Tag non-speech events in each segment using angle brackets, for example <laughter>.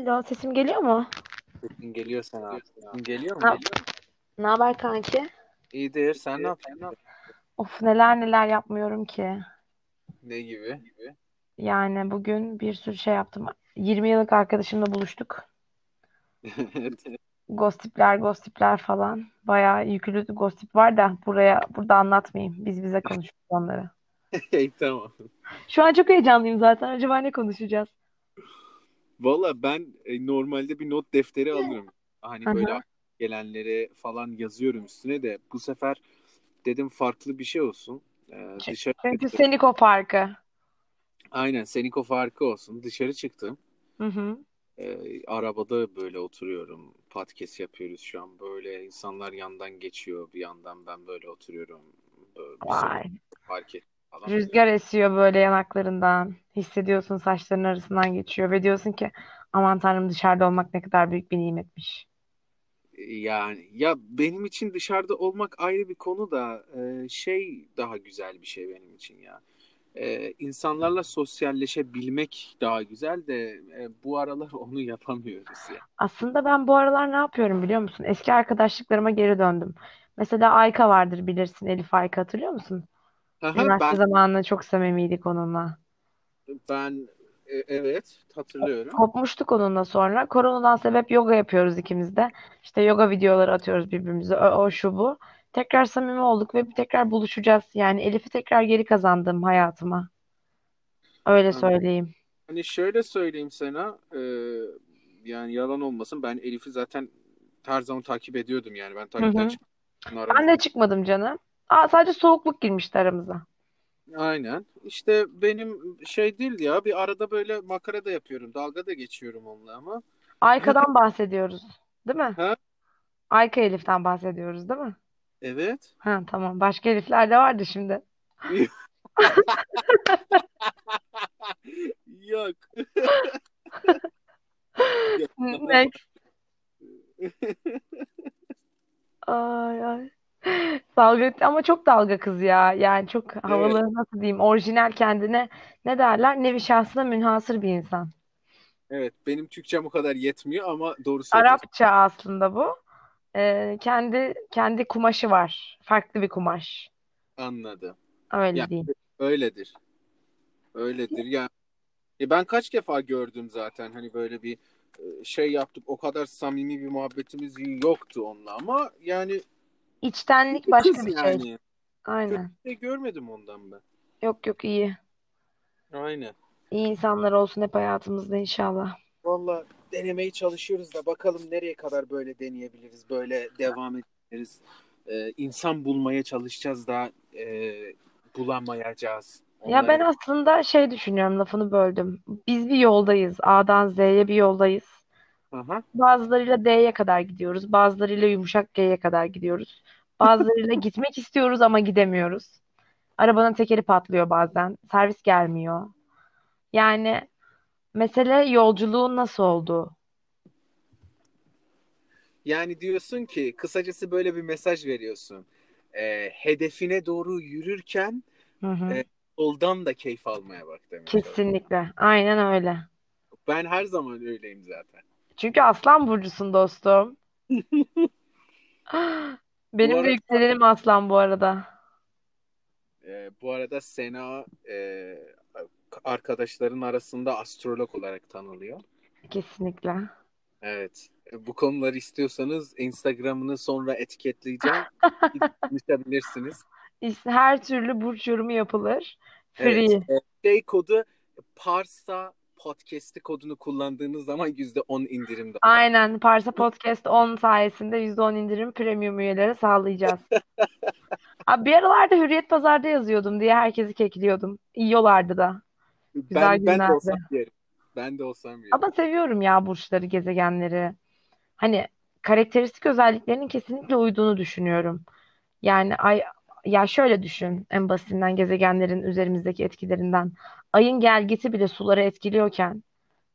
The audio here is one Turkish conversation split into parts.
Hello. Sesim geliyor mu? sesin geliyor sana. Sesin geliyor mu? ne haber kanki? İyidir. Sen ne yapıyorsun? Of neler neler yapmıyorum ki. Ne gibi? Yani bugün bir sürü şey yaptım. 20 yıllık arkadaşımla buluştuk. <laughs> Gossipler, gossipler falan. Bayağı yüklü gossip var da buraya burada anlatmayayım. Biz bize konuşuruz onları. <laughs> Tamam. Şu an çok heyecanlıyım zaten. Acaba ne konuşacağız? Valla ben e, normalde bir not defteri alırım. Hani Hı böyle hı. gelenleri falan yazıyorum üstüne de. Bu sefer dedim farklı bir şey olsun. Ee, dışarı Çünkü çıktım. Seniko Parkı. Aynen Seniko farkı olsun. Dışarı çıktım. Hı hı. Ee, arabada böyle oturuyorum. Podcast yapıyoruz şu an. Böyle insanlar yandan geçiyor. Bir yandan ben böyle oturuyorum. Böyle Vay. fark et Rüzgar esiyor böyle yanaklarından. Hissediyorsun saçların arasından geçiyor ve diyorsun ki aman tanrım dışarıda olmak ne kadar büyük bir nimetmiş. Yani ya benim için dışarıda olmak ayrı bir konu da e, şey daha güzel bir şey benim için ya. E, insanlarla sosyalleşebilmek daha güzel de e, bu aralar <laughs> onu yapamıyoruz ya. Aslında ben bu aralar ne yapıyorum biliyor musun? Eski arkadaşlıklarıma geri döndüm. Mesela Ayka vardır bilirsin. Elif Ayka hatırlıyor musun? Aha, Üniversite ben zamanında çok samimiydik onunla. ben e, evet hatırlıyorum. Kopmuştuk onunla sonra. Koronadan sebep yoga yapıyoruz ikimiz de. İşte yoga videoları atıyoruz birbirimize. O, o şu bu. Tekrar samimi olduk ve tekrar buluşacağız. Yani Elif'i tekrar geri kazandım hayatıma. Öyle Hani, söyleyeyim. hani şöyle söyleyeyim sana e, yani yalan olmasın ben Elif'i zaten her zaman takip ediyordum yani ben Hı takipten hı. çıktım Ben de çıkmadım canım. Aa, sadece soğukluk girmişti aramıza. Aynen. İşte benim şey değil ya bir arada böyle makara da yapıyorum. Dalga da geçiyorum onunla ama. Ayka'dan bahsediyoruz, değil mi? Ha? Ayka Elif'ten bahsediyoruz, değil mi? Evet. Ha, tamam. Başka Elif'ler de vardı şimdi. <laughs> Yok. <laughs> Next. Ay ay. <laughs> Dalga ama çok dalga kız ya. Yani çok Evet. havalı nasıl diyeyim? Orijinal kendine ne derler? Nevi şahsına münhasır bir insan. Evet. Benim Türkçem o kadar yetmiyor ama doğru söylüyorsun. Arapça aslında bu. Ee, kendi kendi kumaşı var. Farklı bir kumaş. Anladım. Öyle Ya diyeyim. öyledir. Öyledir. Ya e ben kaç defa gördüm zaten hani böyle bir e, şey yaptık. O kadar samimi bir muhabbetimiz yoktu onunla ama yani İçtenlik bir başka kız bir şey. yani. Kötü Aynen. bir şey görmedim ondan ben. Yok yok iyi. Aynen. İyi insanlar olsun hep hayatımızda inşallah. Valla denemeye çalışıyoruz da bakalım nereye kadar böyle deneyebiliriz, böyle devam edebiliriz. Ee, insan bulmaya çalışacağız da e, bulamayacağız. Ya ben aslında şey düşünüyorum lafını böldüm. Biz bir yoldayız. A'dan Z'ye bir yoldayız. Aha. Bazılarıyla D'ye kadar gidiyoruz. Bazılarıyla yumuşak G'ye kadar gidiyoruz. Bazılarıyla <laughs> gitmek istiyoruz ama gidemiyoruz. Arabanın tekeri patlıyor bazen. Servis gelmiyor. Yani mesele yolculuğun nasıl olduğu. Yani diyorsun ki kısacası böyle bir mesaj veriyorsun. Ee, hedefine doğru yürürken Hı hı. e, yoldan da keyif almaya bak çalışıyorum. Kesinlikle. Aynen öyle. Ben her zaman öyleyim zaten. Çünkü Aslan burcusun dostum. <laughs> Bu Benim de arada yükselenim Aslan bu arada. e, bu arada Sena e, arkadaşların arasında astrolog olarak tanınıyor. Kesinlikle. Evet. E, Bu konuları istiyorsanız Instagram'ını sonra etiketleyeceğim. Gidip <laughs> konuşabilirsiniz. İşte her türlü burç yorumu yapılır. Evet. Free. E, Şey kodu Parsa Podcast'i kodunu kullandığınız zaman %10 indirimde. Aynen. Parsa Podcast 10 sayesinde %10 indirim premium üyelere sağlayacağız. <laughs> Abi bir aralarda Hürriyet Pazar'da yazıyordum diye herkesi kekliyordum. Yiyorlardı da. Güzel Ben ben de olsam yerim. Ben de olsam yerim. Ama seviyorum ya burçları, gezegenleri. Hani karakteristik özelliklerinin kesinlikle uyduğunu düşünüyorum. Yani ay ya şöyle düşün en basitinden gezegenlerin üzerimizdeki etkilerinden. Ayın gelgiti bile suları etkiliyorken,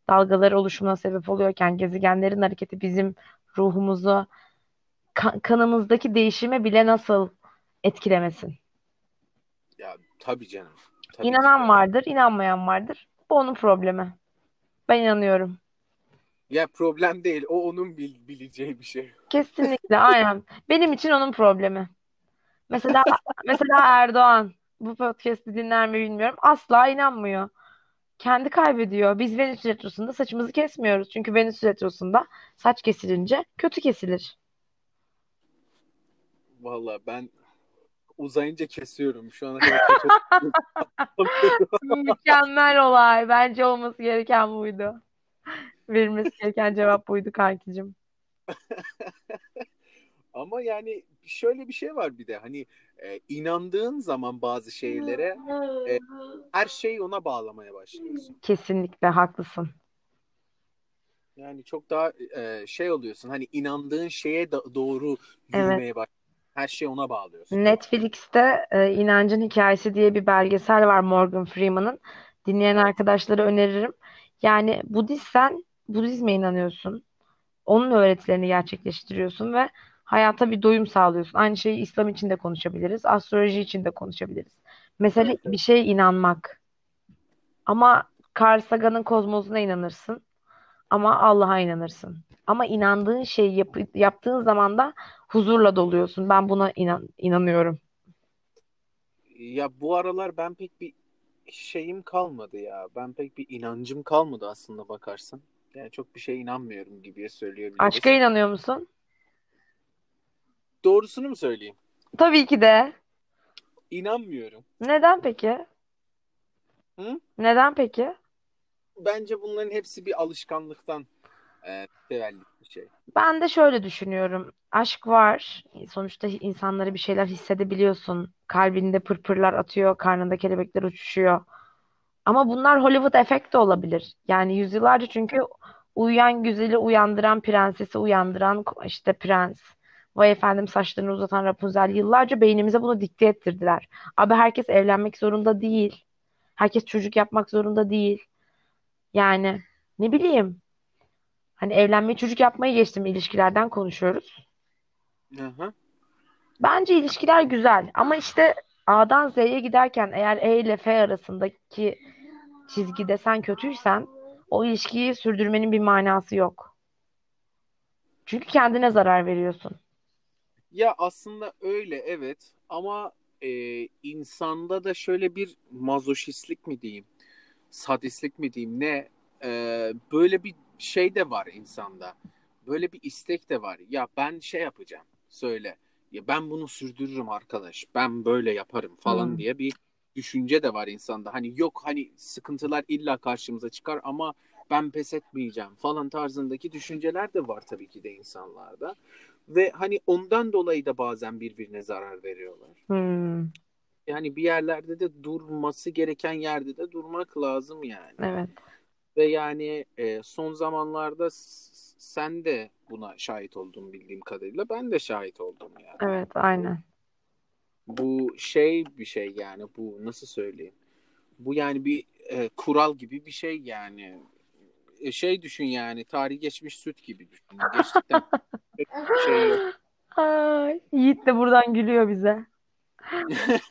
dalgalar oluşumuna sebep oluyorken, gezegenlerin hareketi bizim ruhumuzu, kan- kanımızdaki değişime bile nasıl etkilemesin? Ya tabii canım. tabii İnanan de. vardır, inanmayan vardır. Bu onun problemi. Ben inanıyorum. Ya problem değil. O onun bil- bileceği bir şey. Kesinlikle, aynen. Benim için onun problemi. Mesela <laughs> mesela Erdoğan bu podcast'i dinler mi bilmiyorum. Asla inanmıyor. Kendi kaybediyor. Biz Venüs retrosunda saçımızı kesmiyoruz. Çünkü Venüs retrosunda saç kesilince kötü kesilir. Valla ben uzayınca kesiyorum. Şu ana kadar çok <laughs> Mükemmel olay. Bence olması gereken buydu. Verilmesi gereken cevap buydu kankicim. <laughs> Ama yani şöyle bir şey var bir de hani e, inandığın zaman bazı şeylere e, her şeyi ona bağlamaya başlıyorsun. Kesinlikle haklısın. Yani çok daha e, şey oluyorsun hani inandığın şeye da- doğru Evet. yürümeye başlıyorsun. Her şeyi ona bağlıyorsun. Netflix'te e, İnancın Hikayesi diye bir belgesel var Morgan Freeman'ın. Dinleyen arkadaşlara öneririm. Yani Budistsen Budizme inanıyorsun. Onun öğretilerini gerçekleştiriyorsun ve hayata bir doyum sağlıyorsun. Aynı şeyi İslam için de konuşabiliriz. Astroloji için de konuşabiliriz. Evet. bir şeye inanmak. Ama Carl Sagan'ın kozmosuna inanırsın. Ama Allah'a inanırsın. Ama inandığın şeyi yap yaptığın zaman da huzurla doluyorsun. Ben buna inan inanıyorum. Ya bu aralar ben pek bir şeyim kalmadı ya. Ben pek bir inancım kalmadı aslında bakarsan. Yani çok bir şeye inanmıyorum gibi söyleyebiliriz. Aşka inanıyor musun? Doğrusunu mu söyleyeyim? Tabii ki de. İnanmıyorum. Neden peki? Hı? Neden peki? Bence bunların hepsi bir alışkanlıktan e, bir şey. Ben de şöyle düşünüyorum. Aşk var. Sonuçta insanlara bir şeyler hissedebiliyorsun. Kalbinde pırpırlar atıyor, karnında kelebekler uçuşuyor. Ama bunlar Hollywood efekt de olabilir. Yani yüzyıllarca çünkü uyuyan güzeli uyandıran, prensesi uyandıran işte prens. Vay efendim saçlarını uzatan Rapunzel. Yıllarca beynimize bunu dikte ettirdiler. Abi herkes evlenmek zorunda değil. Herkes çocuk yapmak zorunda değil. Yani ne bileyim. Hani evlenmeyi çocuk yapmayı geçtim ilişkilerden konuşuyoruz. Hı hı. Bence ilişkiler güzel ama işte A'dan Z'ye giderken eğer E ile F arasındaki çizgide sen kötüysen o ilişkiyi sürdürmenin bir manası yok. Çünkü kendine zarar veriyorsun. Ya aslında öyle evet ama e, insanda da şöyle bir mazoşistlik mi diyeyim, sadistlik mi diyeyim ne e, böyle bir şey de var insanda. Böyle bir istek de var. Ya ben şey yapacağım söyle. Ya ben bunu sürdürürüm arkadaş. Ben böyle yaparım falan Hmm. diye bir düşünce de var insanda. Hani yok hani sıkıntılar illa karşımıza çıkar ama ben pes etmeyeceğim falan tarzındaki düşünceler de var tabii ki de insanlarda. Ve hani ondan dolayı da bazen birbirine zarar veriyorlar. Hmm, Yani bir yerlerde de durması gereken yerde de durmak lazım yani. evet. Ve yani e, son zamanlarda sen de buna şahit oldun bildiğim kadarıyla. Ben de şahit oldum yani. Evet, aynen. Bu şey bir şey yani bu nasıl söyleyeyim? Bu yani bir e, kural gibi bir şey yani. E, şey düşün yani tarihi geçmiş süt gibi düşün. Geçtikten <laughs> şey yok. Ay, Yiğit de buradan gülüyor bize. <laughs>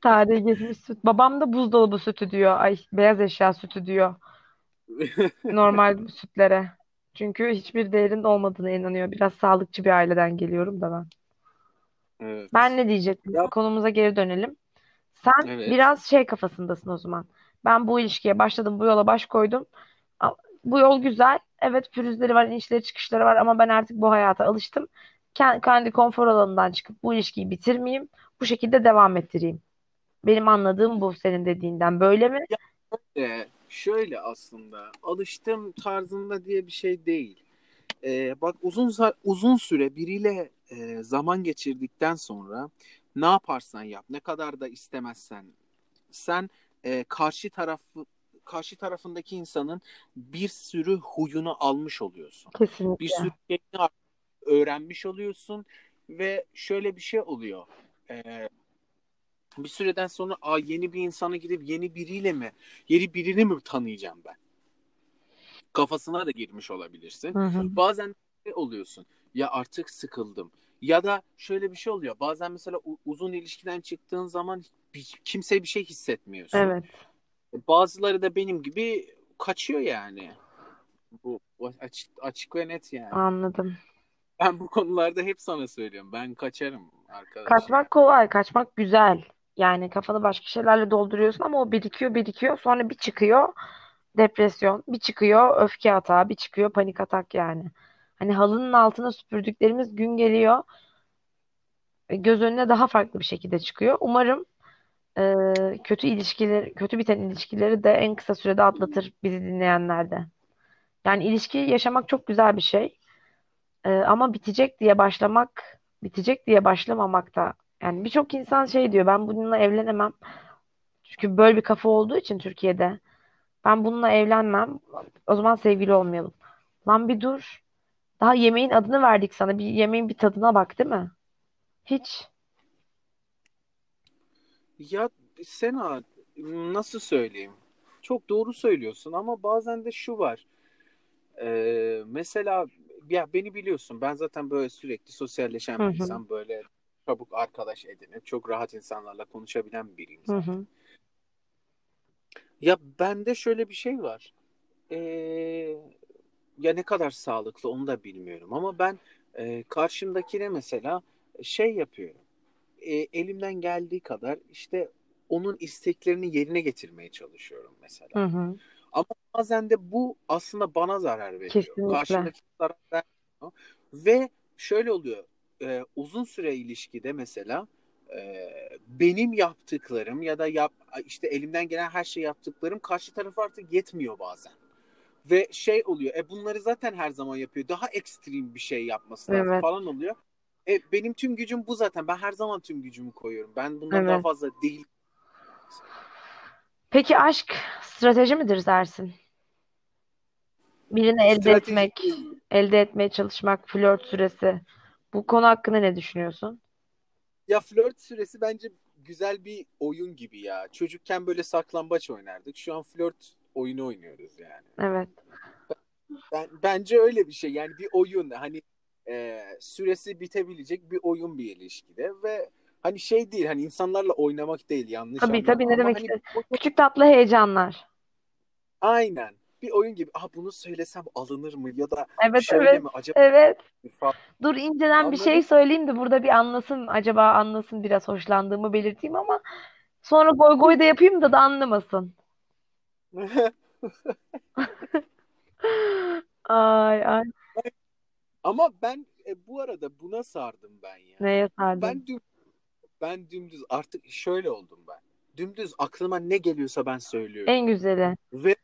Tarihi geçmiş süt. Babam da buzdolabı sütü diyor. Ay, beyaz eşya sütü diyor. Normal <laughs> sütlere. Çünkü hiçbir değerinin olmadığına inanıyor. Biraz sağlıkçı bir aileden geliyorum da ben. Evet. Ben ne diyecektim? Ya- Konumuza geri dönelim. Sen Evet. biraz şey kafasındasın o zaman. Ben bu ilişkiye başladım, bu yola baş koydum. Bu yol güzel. Evet pürüzleri var, inişleri çıkışları var ama ben artık bu hayata alıştım. Kendi, konfor alanından çıkıp bu ilişkiyi bitirmeyeyim. Bu şekilde devam ettireyim. Benim anladığım bu senin dediğinden. Böyle mi? E, şöyle aslında alıştım tarzında diye bir şey değil. E, bak uzun uzun süre biriyle e, zaman geçirdikten sonra ne yaparsan yap, ne kadar da istemezsen sen e, karşı tarafı karşı tarafındaki insanın bir sürü huyunu almış oluyorsun. Bir Kesinlikle. sürü şeyini öğrenmiş oluyorsun ve şöyle bir şey oluyor. E, bir süreden sonra Aa, yeni bir insana gidip yeni biriyle mi, yeni birini mi tanıyacağım ben? Kafasına da girmiş olabilirsin. Hı hı. Bazen de oluyorsun. Ya artık sıkıldım. Ya da şöyle bir şey oluyor. Bazen mesela uzun ilişkiden çıktığın zaman bir, kimseye bir şey hissetmiyorsun. Evet. Bazıları da benim gibi kaçıyor yani. Bu, bu açık, açık ve net yani. Anladım. Ben bu konularda hep sana söylüyorum. Ben kaçarım arkadaş. Kaçmak kolay, kaçmak güzel. Yani kafanı başka şeylerle dolduruyorsun ama o birikiyor, birikiyor. Sonra bir çıkıyor depresyon, bir çıkıyor öfke atağı, bir çıkıyor panik atak yani. Hani halının altına süpürdüklerimiz gün geliyor, e, göz önüne daha farklı bir şekilde çıkıyor. Umarım e, kötü ilişkiler, kötü biten ilişkileri de en kısa sürede atlatır bizi dinleyenler de. Yani ilişki yaşamak çok güzel bir şey. E, ama bitecek diye başlamak, bitecek diye başlamamak da yani birçok insan şey diyor ben bununla evlenemem. Çünkü böyle bir kafa olduğu için Türkiye'de ben bununla evlenmem. O zaman sevgili olmayalım. Lan bir dur. Daha yemeğin adını verdik sana. Bir yemeğin bir tadına bak, değil mi? Hiç. Ya Sena nasıl söyleyeyim? Çok doğru söylüyorsun ama bazen de şu var. Ee, mesela ya beni biliyorsun ben zaten böyle sürekli sosyalleşen Hı bir hı. insan böyle çabuk arkadaş edinip çok rahat insanlarla konuşabilen biriyim Hı zaten. hı. Ya bende şöyle bir şey var. Ee, ya ne kadar sağlıklı onu da bilmiyorum ama ben e, karşımdakine mesela şey yapıyorum. E, elimden geldiği kadar işte onun isteklerini yerine getirmeye çalışıyorum mesela. Hı hı. Ama bazen de bu aslında bana zarar veriyor. Kesinlikle. Karşımdaki zarar vermiyor. Ve şöyle oluyor. e, uzun süre ilişkide mesela e, benim yaptıklarım ya da yap, işte elimden gelen her şeyi yaptıklarım karşı tarafa artık yetmiyor bazen. Ve şey oluyor. E bunları zaten her zaman yapıyor. Daha ekstrem bir şey yapması lazım Evet. falan oluyor. E benim tüm gücüm bu zaten. Ben her zaman tüm gücümü koyuyorum. Ben bundan daha Evet. fazla değil. Peki aşk strateji midir dersin? Birini elde Strateji etmek, elde etmeye çalışmak, flört süresi. Bu konu hakkında ne düşünüyorsun? Ya flört süresi bence güzel bir oyun gibi ya. Çocukken böyle saklambaç oynardık. Şu an flört oyunu oynuyoruz yani. Evet. Ben, bence öyle bir şey. Yani bir oyun hani e, süresi bitebilecek bir oyun bir ilişkide ve hani şey değil hani insanlarla oynamak değil yanlış Tabii tabii anlama ne ama demek hani istedim. Küçük tatlı heyecanlar. aynen bir oyun gibi. Ah bunu söylesem alınır mı ya da Evet şöyle evet mi acaba evet. falan. Dur inceden bir şey söyleyeyim de burada bir anlasın. Acaba anlasın biraz hoşlandığımı belirteyim ama sonra goy goy da yapayım da da anlamasın. <laughs> <laughs> Ay ay. Ama ben e, bu arada buna sardım ben ya. Neye sardın? Ben düm ben dümdüz artık şöyle oldum ben. Dümdüz aklıma ne geliyorsa ben söylüyorum. En güzeli. Ve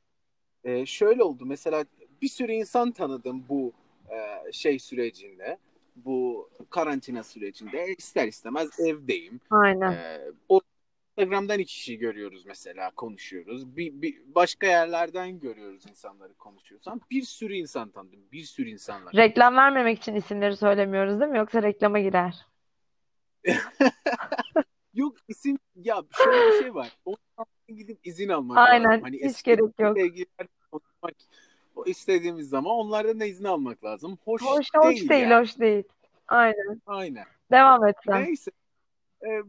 e, şöyle oldu mesela bir sürü insan tanıdım bu e, şey sürecinde. Bu karantina sürecinde ister istemez evdeyim. Aynen. E, o Instagram'dan iki kişi görüyoruz mesela konuşuyoruz. Bir, bir başka yerlerden görüyoruz insanları konuşuyorsan. Bir sürü insan tanıdım. Bir sürü insanlar. Reklam vermemek için isimleri söylemiyoruz değil mi? Yoksa reklama girer. <laughs> Yok isim ya şöyle bir şey var. Ondan gidip izin almak Aynen. lazım. Hani Hiç gerek yok. sevgililer konuşmak o istediğimiz zaman onlardan da izin almak lazım. Hoş, Hoş hoş değil değil, yani. hoş değil. Aynen. Aynen. Devam et sen. Neyse. E,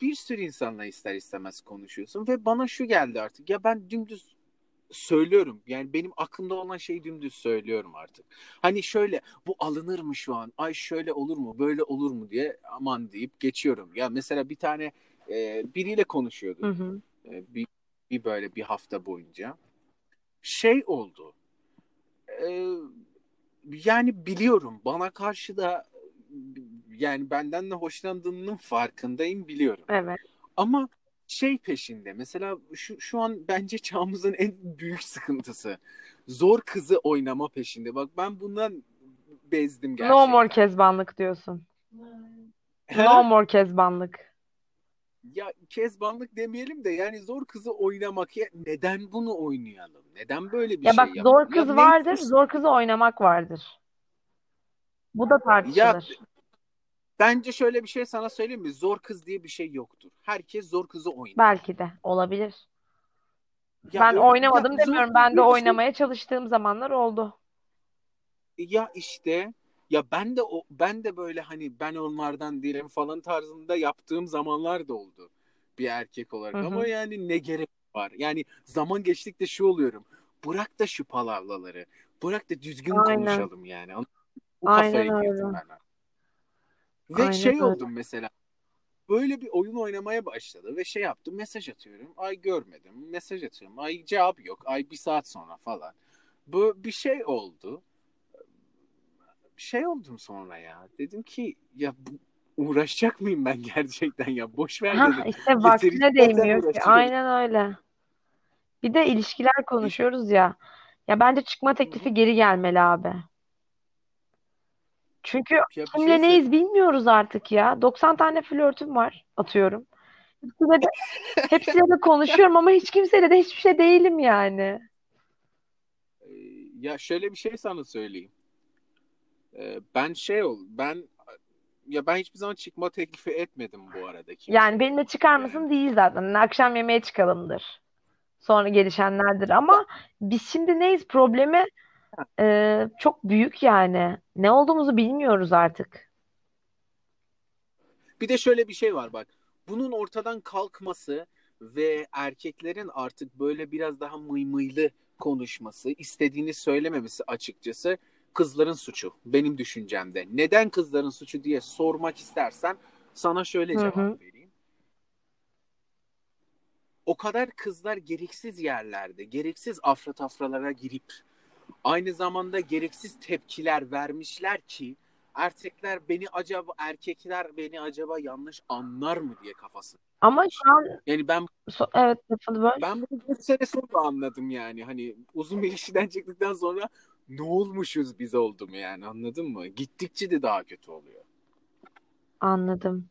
bir sürü insanla ister istemez konuşuyorsun ve bana şu geldi artık. Ya ben dümdüz söylüyorum. Yani benim aklımda olan şeyi dümdüz söylüyorum artık. Hani şöyle bu alınır mı şu an? Ay şöyle olur mu? Böyle olur mu diye aman deyip geçiyorum. Ya mesela bir tane e, biriyle Hı konuşuyordum. hı. E, bir, bir böyle bir hafta boyunca. Şey oldu. E, yani biliyorum bana karşı da yani benden de hoşlandığının farkındayım biliyorum. Evet. Ama şey peşinde mesela şu, şu an bence çağımızın en büyük sıkıntısı. Zor kızı oynama peşinde. Bak ben bundan bezdim No more gerçekten. kezbanlık diyorsun. He? No more kezbanlık. Ya kezbanlık demeyelim de yani zor kızı oynamak ya neden bunu oynayalım? Neden böyle bir Ya şey bak zor yapalım? Ya kız ne vardır, istiyorsun? zor kızı oynamak vardır. Bu da Ya tartışılır. Bence şöyle bir şey sana söyleyeyim mi? Zor kız diye bir şey yoktur. Herkes zor kızı oynar. Belki de olabilir. Ya Ben o ya oynamadım zor demiyorum. Ben de bir şey oynamaya çalıştığım zamanlar oldu. Ya işte Ya ben de o ben de böyle hani ben onlardan değilim falan tarzında yaptığım zamanlar da oldu bir erkek olarak Hı hı. ama yani ne gerek var? Yani zaman geçtikçe şu oluyorum. Bırak da şu palavraları. Bırak da düzgün Aynen. konuşalım yani. Bu Aynen kafaya öyle. girdim ben. Ve Aynen şey öyle. oldum mesela. Böyle bir oyun oynamaya başladı ve şey yaptım mesaj atıyorum. Ay görmedim. Mesaj atıyorum. Ay cevap yok. Ay bir saat sonra falan. Bu bir şey oldu. Şey oldum sonra ya. Dedim ki ya bu, uğraşacak mıyım ben <laughs> gerçekten ya? Boş ver Ha dedim. işte vaktine değmiyor ki. Aynen öyle. Bir de ilişkiler konuşuyoruz ya. Ya bence çıkma teklifi geri gelmeli abi. Çünkü Ya şey kimle söyleyeyim. neyiz bilmiyoruz artık ya. 90 tane flörtüm var atıyorum. Hepsiyle de, <laughs> hepsiyle de konuşuyorum ama hiç kimseyle de hiçbir şey değilim yani. Ee, Ya şöyle bir şey sana söyleyeyim. Ee, Ben şey ol, ben ya ben hiçbir zaman çıkma teklifi etmedim bu arada Yani kimseye. benimle çıkar mısın Yani değil zaten. Akşam yemeğe çıkalımdır. Sonra gelişenlerdir. Ama biz şimdi neyiz? Problemi e, çok büyük yani. Ne olduğumuzu bilmiyoruz artık. bir de şöyle bir şey var bak. Bunun ortadan kalkması ve erkeklerin artık böyle biraz daha mıymıylı konuşması, istediğini söylememesi açıkçası kızların suçu. Benim düşüncemde. Neden kızların suçu diye sormak istersen sana şöyle Hı cevap hı. vereyim. O kadar kızlar gereksiz yerlerde, gereksiz afra tafralara girip aynı zamanda gereksiz tepkiler vermişler ki erkekler beni acaba erkekler beni acaba yanlış anlar mı diye kafası. Ama şu an Yani ben so- evet böl. ben bunu bir sene sonra anladım yani. Hani uzun bir ilişkiden çıktıktan sonra ne olmuşuz biz oldum yani anladın mı? Gittikçe de daha kötü oluyor. Anladım.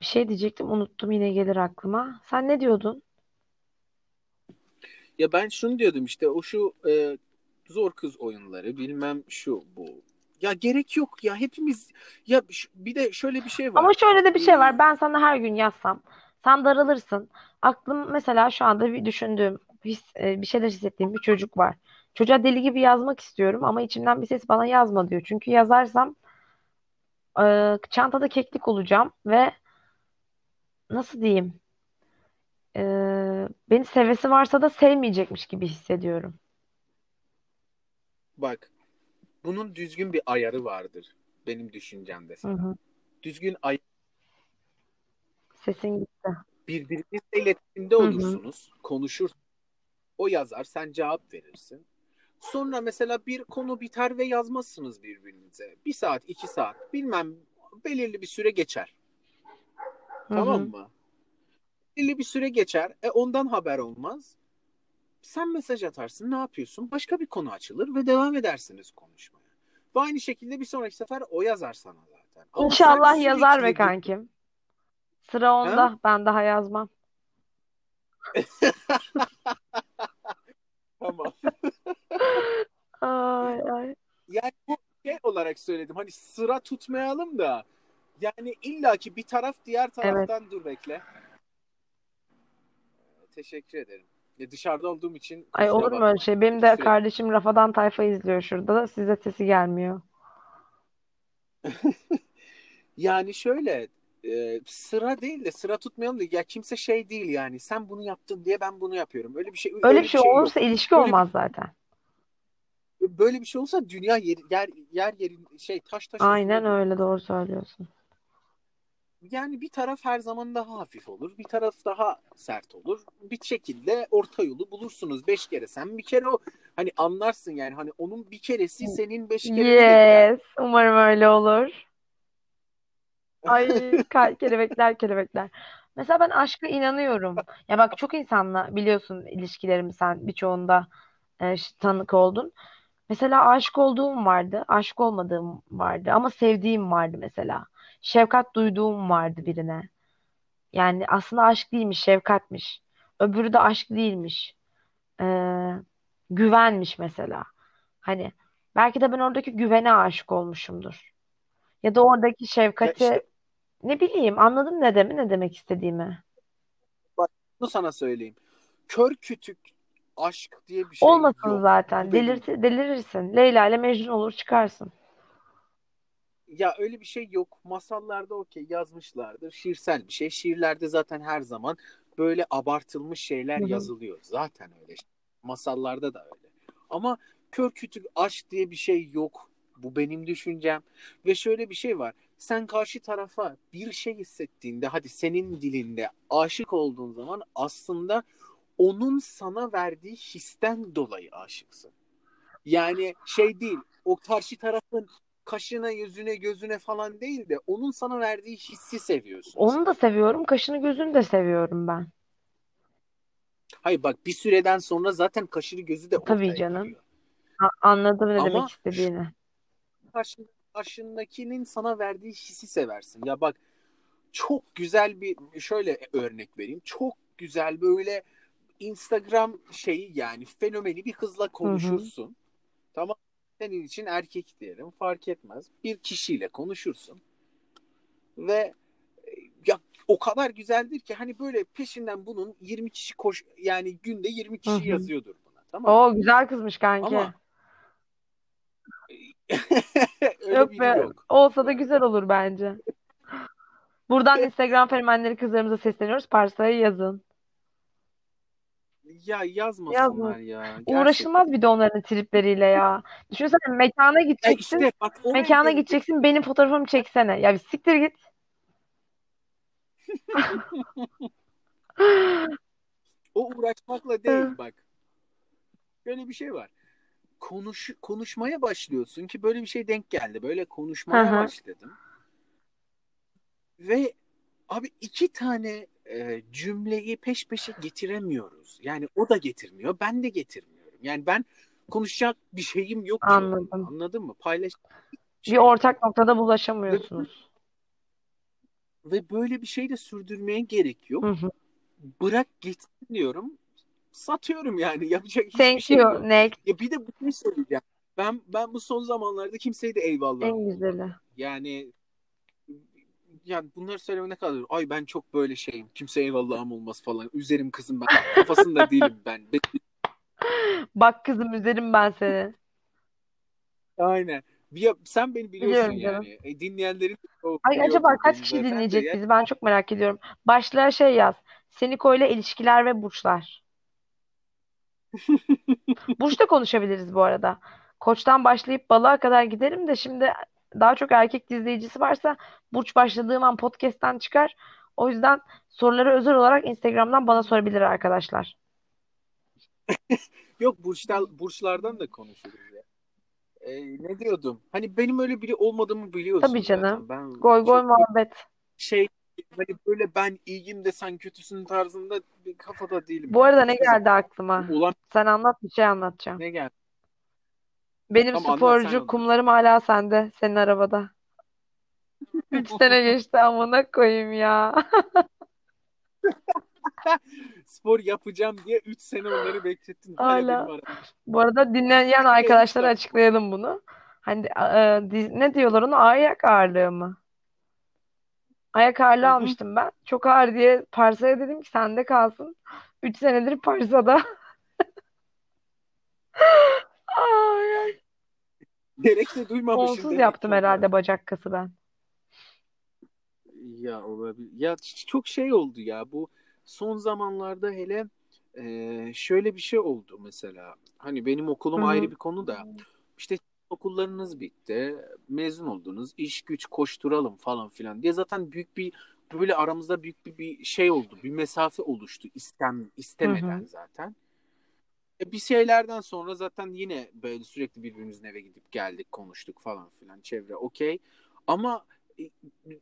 Bir şey diyecektim unuttum yine gelir aklıma. Sen ne diyordun? Ya ben şunu diyordum işte o şu e, zor kız oyunları bilmem şu bu. Ya gerek yok ya hepimiz ya bir de şöyle bir şey var. Ama şöyle de bir şey var. Ben sana her gün yazsam, sen daralırsın. Aklım mesela şu anda bir düşündüğüm, his, e, bir şeyler hissettiğim bir çocuk var. Çocuğa deli gibi yazmak istiyorum ama içimden bir ses bana yazma diyor. Çünkü yazarsam e, çantada keklik olacağım ve nasıl diyeyim? E, beni sevesi varsa da sevmeyecekmiş gibi hissediyorum. Bak bunun düzgün bir ayarı vardır benim düşüncemde Hı sana. hı. Düzgün ay Sesin gitti. birbirinizle iletişimde Hı hı. olursunuz, konuşur. O yazar, sen cevap verirsin. Sonra mesela bir konu biter ve yazmazsınız birbirinize. Bir saat, iki saat, bilmem belirli bir süre geçer. Hı Tamam hı. mı? Belirli bir süre geçer. E ondan haber olmaz. Sen mesaj atarsın, ne yapıyorsun? Başka bir konu açılır ve devam edersiniz konuşmaya. Ve aynı şekilde bir sonraki sefer o yazar sana zaten. Ama İnşallah yazar be kankim. Sıra Ha? onda. Ben daha yazmam. <laughs> Tamam. <laughs> Ay ay. Yani bu şey olarak söyledim. Hani sıra tutmayalım da yani illaki bir taraf diğer Evet. taraftan dur bekle. Teşekkür ederim. Ya dışarıda olduğum için Ay olur mu öyle şey? Benim de Sürekli. kardeşim Rafadan Tayfa izliyor şurada da size sesi gelmiyor. <laughs> Yani şöyle e, sıra değil de sıra tutmayalım da ya kimse şey değil yani sen bunu yaptın diye ben bunu yapıyorum. Öyle bir şey Öyle öyle bir bir şey şey yok. olursa ilişki Böyle bir olmaz zaten. böyle bir şey olsa dünya yer yer yer yerin şey taş taş Aynen öyle doğru söylüyorsun. Yani bir taraf her zaman daha hafif olur, bir taraf daha sert olur. Bir şekilde orta yolu bulursunuz. Beş kere sen bir kere o hani anlarsın yani hani onun bir keresi senin beş gider. Yes. Umarım öyle olur. <laughs> Ay kelebekler kelebekler. Mesela ben aşka inanıyorum. Ya bak çok insanla biliyorsun ilişkilerimi sen birçoğunda e, tanık oldun. Mesela aşık olduğum vardı, aşık olmadığım vardı ama sevdiğim vardı mesela. Şefkat duyduğum vardı birine. Yani aslında aşk değilmiş, şefkatmiş. Öbürü de aşk değilmiş. Ee, güvenmiş mesela. Hani belki de ben oradaki güvene aşık olmuşumdur. Ya da oradaki Ya şefkati işte ne bileyim anladın ne demek ne demek istediğimi. bak bunu sana söyleyeyim. Kör kütük aşk diye bir şey Olmasın yok. zaten. Benim Delirti, delirirsin. Leyla ile Mecnun olur çıkarsın. Ya öyle bir şey yok. Masallarda okey yazmışlardır. Şiirsel bir şey. Şiirlerde zaten her zaman böyle abartılmış şeyler Hı hı. yazılıyor. Zaten öyle. Masallarda da öyle. Ama kör kütük aşk diye bir şey yok. Bu benim düşüncem. Ve şöyle bir şey var. Sen karşı tarafa bir şey hissettiğinde hadi senin dilinde aşık olduğun zaman aslında onun sana verdiği histen dolayı aşıksın. Yani şey değil o karşı tarafın kaşına, yüzüne, gözüne falan değil de onun sana verdiği hissi seviyorsun. Onu da seviyorum. Kaşını gözünü de seviyorum ben. Hayır bak bir süreden sonra zaten kaşını gözü de Tabii canım. geliyor. A- anladım ne Ama demek istediğini. karşın, karşındakinin sana verdiği hissi seversin. Ya bak çok güzel bir şöyle örnek vereyim. Çok güzel böyle Instagram şeyi yani fenomeni bir kızla Hı hı. konuşursun. Tamam senin için erkek diyelim fark etmez. Bir kişiyle konuşursun ve e, ya o kadar güzeldir ki hani böyle peşinden bunun 20 kişi koş yani günde 20 Hı kişi hı. yazıyordur buna tamam mı? Oo güzel kızmış kanki. Ama <laughs> öyle Yok be. yok. Olsa da güzel olur bence. Buradan <laughs> Instagram fenomenleri kızlarımıza sesleniyoruz. Parsa'ya yazın. Ya Yazma. yazmasınlar ya gerçekten. Uğraşılmaz bir de onların tripleriyle ya. <laughs> Düşünsene mekana Ya gideceksin. işte bak Mekana gelecek. gideceksin. Benim fotoğrafımı çeksene. Ya bir siktir git. <laughs> O uğraşmakla değil bak. Böyle bir şey var. Konuş, konuşmaya başlıyorsun ki böyle bir şey denk geldi. Böyle konuşmaya başladım. Ve abi iki tane e, cümleyi peş peşe getiremiyoruz. Yani o da getirmiyor, ben de getirmiyorum. Yani ben konuşacak bir şeyim yok. Anladım. Anladın mı? Paylaş Bir ortak noktada bulaşamıyorsunuz. ve böyle bir şey de sürdürmeye gerek yok. Hı hı. Bırak gitsin diyorum. Satıyorum yani. <laughs> Yapacak hiçbir Thank şey you. yok. Next. Ya bir de bu şey söyleyeceğim. Ben ben bu son zamanlarda kimseye de eyvallah En güzeli. Yani yani bunları söylemek ne kadar ay ben çok böyle şeyim. Kimseye eyvallahım olmaz falan. Üzerim kızım ben. Kafasında değilim ben. Be- Bak kızım üzerim ben seni. Aynen. Bir, sen beni biliyorsun Biliyorum canım. yani. E, dinleyenlerin o Ay acaba kaç kişi zaten de dinleyecek ya. bizi? Ben çok merak ediyorum. Başlığa şey yaz. Seniko ile ilişkiler ve burçlar. <laughs> Burç da konuşabiliriz bu arada. Koçtan başlayıp balığa kadar giderim de şimdi daha çok erkek izleyicisi varsa burç başladığım an podcast'ten çıkar. O yüzden soruları özel olarak Instagram'dan bana sorabilir arkadaşlar. <laughs> Yok burçlar, burçlardan da konuşuruz ya. E, ne diyordum? Hani benim öyle biri olmadığımı biliyorsun Tabii zaten. canım. Ben Goy goy muhabbet. şey hani böyle ben iyiyim de sen kötüsün tarzında bir kafada değilim Bu yani. arada ne geldi aklıma? Ulan Sen anlat bir şey anlatacağım. ne geldi? Benim Tamam anlat sen sporcu kumlarım hala sende. Senin arabada. Üç <laughs> sene geçti amına koyayım ya. <laughs> Spor yapacağım diye 3 sene onları beklettin. Hala benim Hala. aramda. Bu arada dinleyen 3 arkadaşlara açıklayalım bunu. Hani e, di- ne diyorlar ona? Ayak ağırlığı mı? Ayak ağırlığı Hı hı. almıştım ben. Çok ağır diye Parsa'ya dedim ki sende kalsın. 3 senedir Parsa'da. <laughs> Ay, ay. Gerek de duymamışsın Onsuz demek yaptım herhalde bacak kası ben. Ya olabilir. Ya çok şey oldu ya bu son zamanlarda hele e, şöyle bir şey oldu mesela. Hani benim okulum ayrı hı. bir konu da işte okullarınız bitti, mezun oldunuz, iş güç koşturalım falan filan diye zaten büyük bir böyle aramızda büyük bir, bir şey oldu. Bir mesafe oluştu istem istemeden hı. zaten. E, bir şeylerden sonra zaten yine böyle sürekli birbirimizin eve gidip geldik, konuştuk falan filan. Çevre okey. Ama e,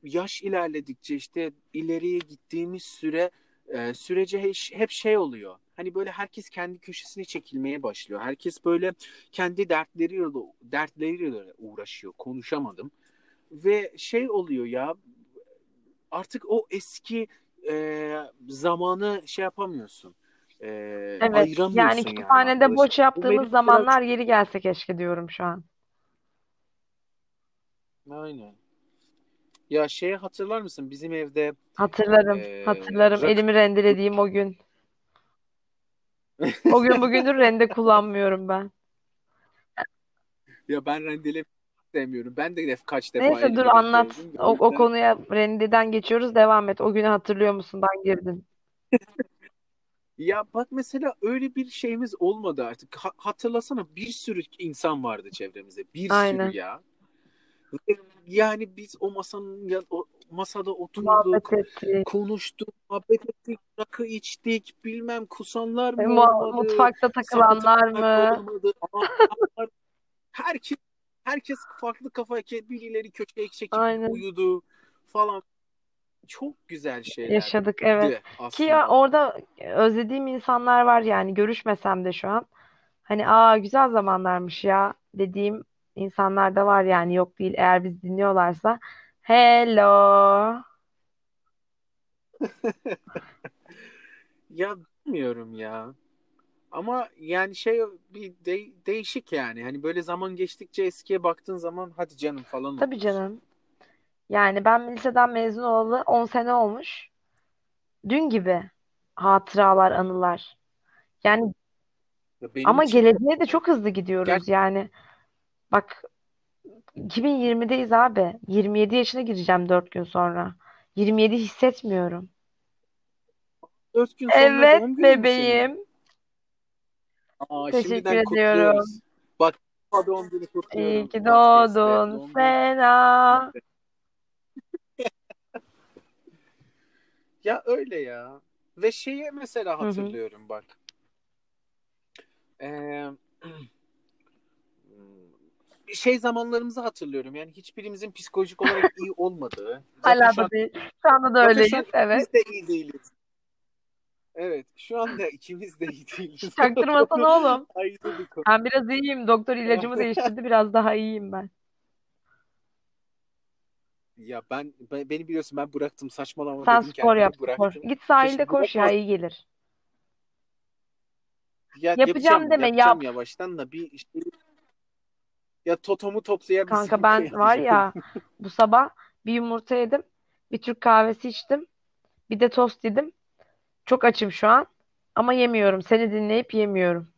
yaş ilerledikçe işte ileriye gittiğimiz süre e, sürece he- hep şey oluyor. Hani böyle herkes kendi köşesine çekilmeye başlıyor. Herkes böyle kendi dertleriyle dertleriyle uğraşıyor. Konuşamadım. Ve şey oluyor ya artık o eski e, zamanı şey yapamıyorsun. E, Evet. Ayıramıyorsun yani kütüphanede arkadaşlar. boş yaptığımız benim biraz zamanlar geri gelse keşke diyorum şu an. aynen. Ya şeyi hatırlar mısın? Bizim evde Hatırlarım, e, hatırlarım. rakı Elimi rendelediğim o gün. O gün bugündür rende kullanmıyorum ben. ya ben rendele sevmiyorum. Ben de kaç defa Neyse dur anlat. O, o konuya Randy'den geçiyoruz. Devam et. O günü hatırlıyor musundan girdin. <laughs> Ya bak mesela öyle bir şeyimiz olmadı artık. Ha- hatırlasana bir sürü insan vardı çevremizde. Bir Aynen. sürü ya. Yani biz o masanın ya o masada oturduk, konuştuk, muhabbet ettik, rakı içtik, bilmem kusanlar mı E, mu- olmadı, mutfakta takılanlar mı? olmadı. Herkes herkes farklı kafa birileri köşeye çekip Aynen. uyudu falan. Çok güzel şeylerdi Yaşadık evet. Ki ya orada özlediğim insanlar var yani görüşmesem de şu an. Hani aa güzel zamanlarmış ya dediğim insanlar da var yani yok değil eğer biz dinliyorlarsa. Hello. <laughs> Ya bilmiyorum ya. Ama yani şey bir de- değişik yani. Hani böyle zaman geçtikçe eskiye baktığın zaman hadi canım falan Tabii oluyorsun. canım. Yani ben liseden mezun olalı 10 sene olmuş. Dün gibi hatıralar, anılar. Yani Ya benim ama için geleceğe de çok hızlı gidiyoruz yani. Bak 2020'deyiz abi. 27 yaşına gireceğim 4 gün sonra. 27 hissetmiyorum. 4 gün sonra Evet doğum günün mü senin? bebeğim. Aa, Teşekkür şimdiden ediyorum. kutluyoruz. Bak doğum günü İyi kutluyorum. ki Podcast'te doğdun doğum günü. Sena. Ya öyle ya. Ve şeye mesela hatırlıyorum bak. Ee, <clears throat> şey zamanlarımızı hatırlıyorum. Yani hiçbirimizin psikolojik olarak iyi <laughs> olmadığı. Hala da değil. Şu anda da öyleyiz. Evet. ikimiz de iyi değiliz. Evet. Şu anda <laughs> ikimiz de iyi değiliz. Çaktırmasana <laughs> oğlum. Ben biraz iyiyim. Doktor ilacımı değiştirdi. Biraz daha iyiyim ben. Ya ben, ben beni biliyorsun ben bıraktım saçmalama Sen dedim spor kendimi yap spor. bıraktım. Git sahilde Keşke koş ya bırakmaz- iyi gelir. Ya Yapacağım yapacağım, deme, yapacağım yap. yavaştan da bir işte ya totomu toplayabilsem Kanka ben <laughs> var ya bu sabah bir yumurta yedim. Bir Türk kahvesi içtim. Bir de tost yedim. Çok açım şu an. Ama yemiyorum. Seni dinleyip yemiyorum.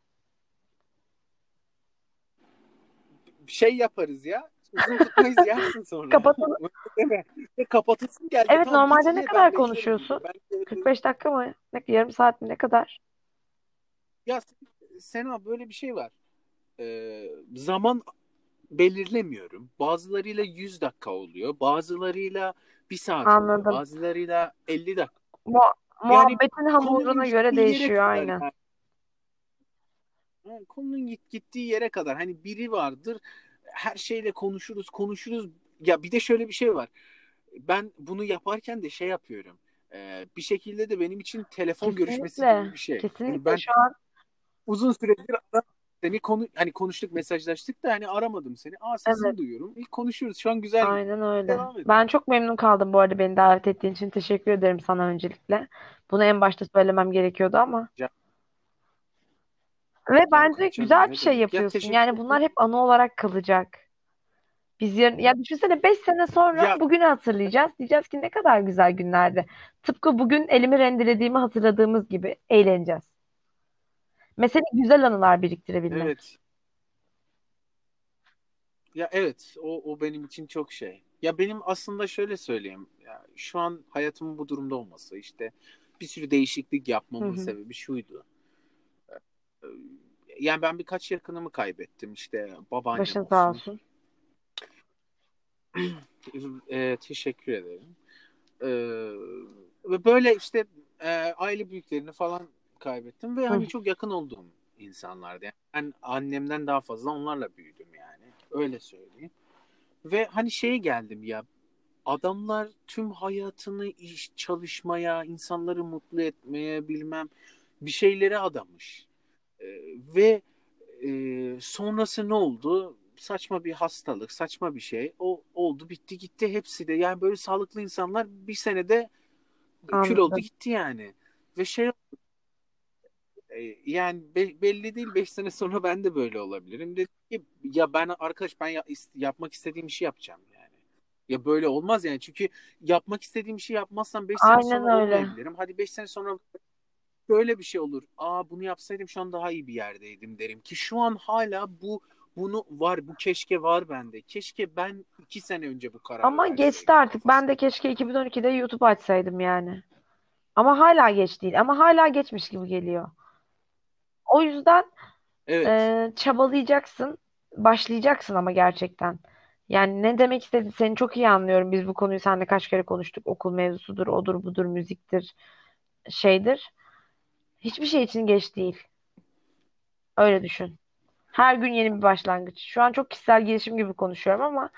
şey yaparız ya. Uzun tutmayız <laughs> yersin sonra. Kapatalım. Deme. Ya kapatırsın geldi. Evet Tamam, normalde ne kadar konuşuyorsun? Ben de- 45 dakika mı? Ne, yarım saat mi? Ne kadar? Ya Sena böyle bir şey var. Ee, zaman belirlemiyorum. Bazılarıyla 100 dakika oluyor. Bazılarıyla 1 saat Anladım. oluyor. Bazılarıyla 50 dakika. Mu muhabbetin hamuruna göre değişiyor aynen. yani. Ha, Konunun git- gittiği yere kadar. Hani biri vardır. Her şeyle konuşuruz, konuşuruz. Ya bir de şöyle bir şey var. Ben bunu yaparken de şey yapıyorum. Ee, bir şekilde de benim için telefon görüşmesi Kesinlikle. gibi bir şey. Kesinlikle Yani ben şu an uzun süredir seni konu hani konuştuk, mesajlaştık da hani aramadım seni. Aa sesini Evet. duyuyorum. İlk konuşuyoruz. Şu an güzel. aynen öyle. Ben çok memnun kaldım bu arada beni davet ettiğin için. Teşekkür ederim sana öncelikle. Bunu en başta söylemem gerekiyordu ama. Ya- Ve bence güzel bir şey yapıyorsun. Yani bunlar hep anı olarak kalacak. Biz yarın, ya düşünsene 5 sene sonra Ya- bugünü hatırlayacağız. Diyeceğiz ki ne kadar güzel günlerdi. Tıpkı bugün elimi rendelediğimi hatırladığımız gibi eğleneceğiz. Mesele güzel anılar biriktirebilmek. Evet. Ya evet o, o benim için çok şey. Ya benim aslında şöyle söyleyeyim. Ya şu an hayatımın bu durumda olması işte bir sürü değişiklik yapmamın Hı hı. sebebi şuydu. Ee, Yani ben birkaç yakınımı kaybettim işte babaannem Başın sağ olsun. Ee, teşekkür ederim. Ee, ve böyle işte e, aile büyüklerini falan kaybettim ve hani çok yakın olduğum insanlardı. Yani ben annemden daha fazla onlarla büyüdüm yani. Öyle söyleyeyim. Ve hani şeye geldim ya adamlar tüm hayatını iş çalışmaya, insanları mutlu etmeye bilmem bir şeylere adamış. Ee, ve e, sonrası ne oldu? Saçma bir hastalık, saçma bir şey. O oldu, bitti, gitti hepsi de. Yani böyle sağlıklı insanlar bir senede kül Anladım. oldu gitti yani. Ve şey e, yani be- belli değil 5 sene sonra ben de böyle olabilirim. Dedim ki ya ben arkadaş ben ya- is- yapmak istediğim işi yapacağım yani. Ya böyle olmaz yani. Çünkü yapmak istediğim işi yapmazsam 5 sene sonra öyle. olmayabilirim. Hadi 5 sene sonra böyle bir şey olur. Aa bunu yapsaydım şu an daha iyi bir yerdeydim derim ki şu an hala bu bunu var bu keşke var bende. Keşke ben iki sene önce bu kararı Ama geçti artık. Ben de keşke 2012'de YouTube açsaydım yani. Ama hala geç değil. Ama hala geçmiş gibi geliyor. O yüzden Evet. e, çabalayacaksın. Başlayacaksın ama gerçekten. Yani ne demek istediğini seni çok iyi anlıyorum. Biz bu konuyu seninle kaç kere konuştuk. Okul mevzusudur, odur budur, müziktir, şeydir. Hiçbir şey için geç değil. Öyle düşün. Her gün yeni bir başlangıç. Şu an çok kişisel gelişim gibi konuşuyorum ama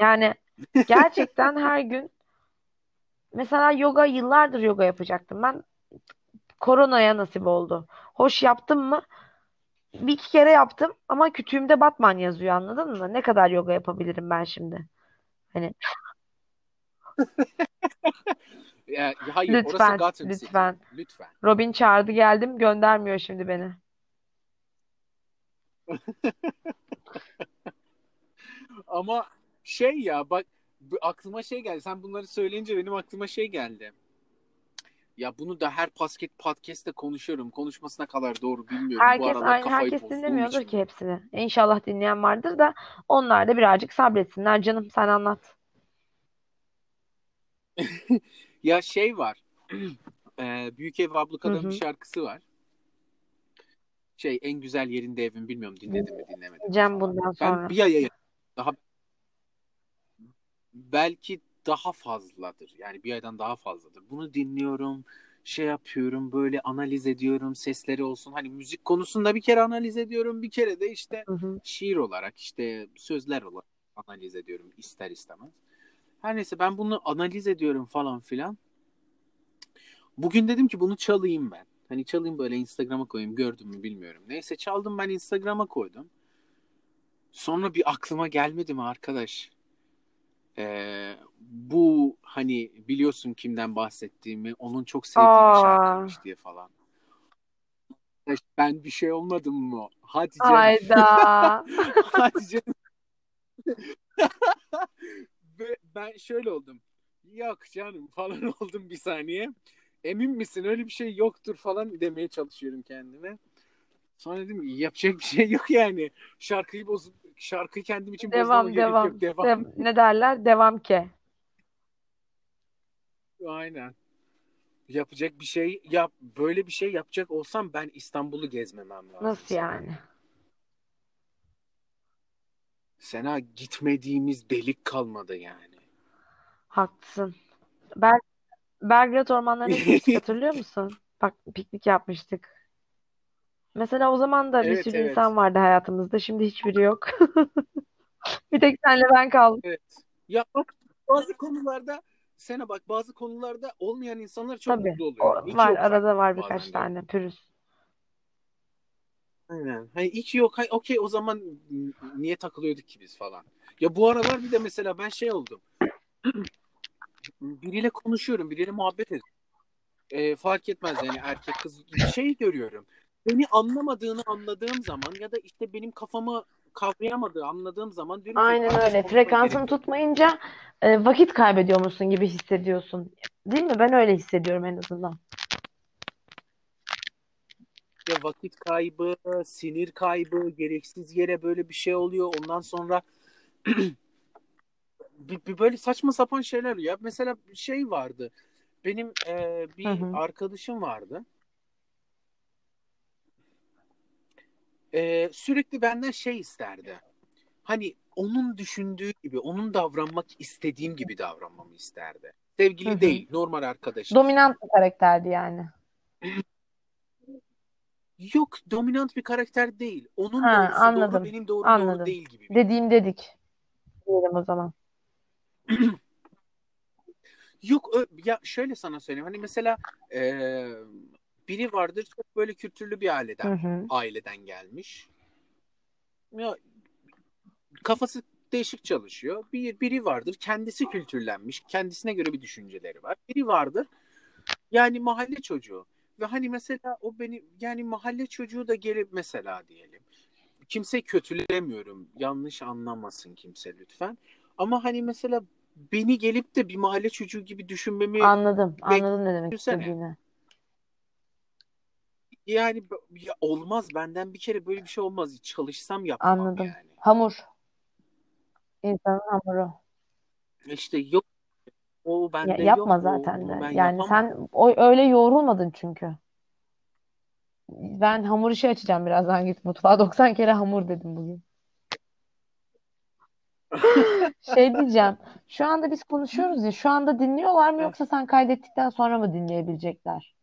yani <laughs> gerçekten her gün mesela yoga yıllardır yoga yapacaktım. Ben koronaya nasip oldu. Hoş yaptım mı? Bir iki kere yaptım ama kütüğümde Batman yazıyor anladın mı? Ne kadar yoga yapabilirim ben şimdi? Hani <laughs> Ya, hayır orası lütfen, City. lütfen. Lütfen. Robin çağırdı geldim göndermiyor şimdi beni. <laughs> Ama şey ya bak bu- aklıma şey geldi. Sen bunları söyleyince benim aklıma şey geldi. Ya bunu da her podcast podcast'te konuşuyorum. Konuşmasına kadar doğru bilmiyorum. Bu Herkes aralar aynı kafayı herkes bozduğum dinlemiyordur için. ki hepsini. İnşallah dinleyen vardır da onlar da birazcık sabretsinler canım sen anlat. <laughs> Ya şey var. Eee, <clears throat> Büyük Ev Hı Ablukada'nın bir şarkısı var. Şey en güzel yerinde evim bilmiyorum dinledim mi dinlemedim falan. bundan Ben sonra. bir aya daha belki daha fazladır. Yani bir aydan daha fazladır. Bunu dinliyorum, şey yapıyorum, böyle analiz ediyorum, sesleri olsun. Hani müzik konusunda bir kere analiz ediyorum, bir kere de işte Hı hı. şiir olarak, işte sözler olarak analiz ediyorum ister istemez. Her neyse ben bunu analiz ediyorum falan filan. Bugün dedim ki bunu çalayım ben. Hani çalayım böyle Instagram'a koyayım. Gördün mü bilmiyorum. Neyse çaldım ben Instagram'a koydum. Sonra bir aklıma gelmedi mi arkadaş? Ee, bu hani biliyorsun kimden bahsettiğimi, onun çok sevdiği bir Aa, şarkıymış diye falan. Ben bir şey olmadım mı? Canım. hayda. <laughs> <laughs> Ve ben şöyle oldum. Yok canım falan <laughs> oldum bir saniye. Emin misin öyle bir şey yoktur falan demeye çalışıyorum kendime. Sonra dedim ki, yapacak bir şey yok yani. Şarkıyı bozup şarkıyı kendim için bozmama Devam gerek devam. yok. Devam. Dev- ne derler? Devam ke. Aynen. Yapacak bir şey yap böyle bir şey yapacak olsam ben İstanbul'u gezmemem lazım Nasıl yani? Sena gitmediğimiz delik kalmadı yani. Haklısın. Ber Belgrad ormanlarına <laughs> gitmiştik hatırlıyor musun? Bak piknik yapmıştık. Mesela o zaman da bir Evet sürü evet. insan vardı hayatımızda. Şimdi hiçbiri yok. <laughs> Bir tek senle ben kaldım. Evet. Ya bak bazı konularda Sena bak bazı konularda olmayan insanlar çok Tabii. mutlu O oluyor. İyi ki var yoklar arada var birkaç bazen de. tane pürüz. Aynen. Hani iyi ki yok. Hay, okey o zaman niye takılıyorduk ki biz falan. Ya bu aralar bir de mesela ben şey oldum. Biriyle konuşuyorum, biriyle muhabbet ediyorum. Ee, fark etmez yani erkek kız şey görüyorum. Beni anlamadığını anladığım zaman ya da işte benim kafamı kavrayamadığı anladığım zaman diyorum Aynen öyle. Frekansını gerek tutmayınca e, vakit kaybediyormuşsun gibi hissediyorsun. Değil mi? Ben öyle hissediyorum en azından. Ya vakit kaybı, sinir kaybı, gereksiz yere böyle bir şey oluyor. Ondan sonra <clears throat> bir, bir böyle saçma sapan şeyler ya. Mesela şey vardı. Benim e, Hı bir hı. arkadaşım vardı. E, sürekli benden şey isterdi. Hani onun düşündüğü gibi, onun davranmak istediğim gibi davranmamı isterdi. Hı Sevgili hı. değil, normal arkadaşız. Dominant bir karakterdi yani. Yok, dominant bir karakter değil. Onun Ha, doğrusu doğru, anladım. benim doğru doğru Anladım. değil gibi. Dediğim dedik. Diyelim o zaman. <clears throat> Yok, ya şöyle sana söyleyeyim. Hani mesela e, biri vardır çok böyle kültürlü bir Hı aileden, hı. aileden gelmiş. Ya kafası değişik çalışıyor. Bir biri vardır kendisi kültürlenmiş, kendisine göre bir düşünceleri var. Biri vardır yani mahalle çocuğu. Ve hani mesela o beni yani mahalle çocuğu da gelip mesela diyelim. Kimseyi kötülemiyorum. Yanlış anlamasın kimse lütfen. Ama hani mesela beni gelip de bir mahalle çocuğu gibi düşünmemi Anladım. Anladım ne demek Düşünsene. istediğini. Yani ya olmaz benden bir kere böyle bir şey olmaz. Çalışsam yapamam Anladım. yani. Hamur. İnsanın hamuru. İşte yok o Ya, bende yapma yok. O, zaten onu de. ben Yani yapamam. sen o öyle yoğrulmadın çünkü. Ben hamur işi açacağım birazdan git mutfağa. 90 kere hamur dedim bugün. <laughs> Şey diyeceğim. Şu anda biz konuşuyoruz ya. Şu anda dinliyorlar mı yoksa sen kaydettikten sonra mı dinleyebilecekler?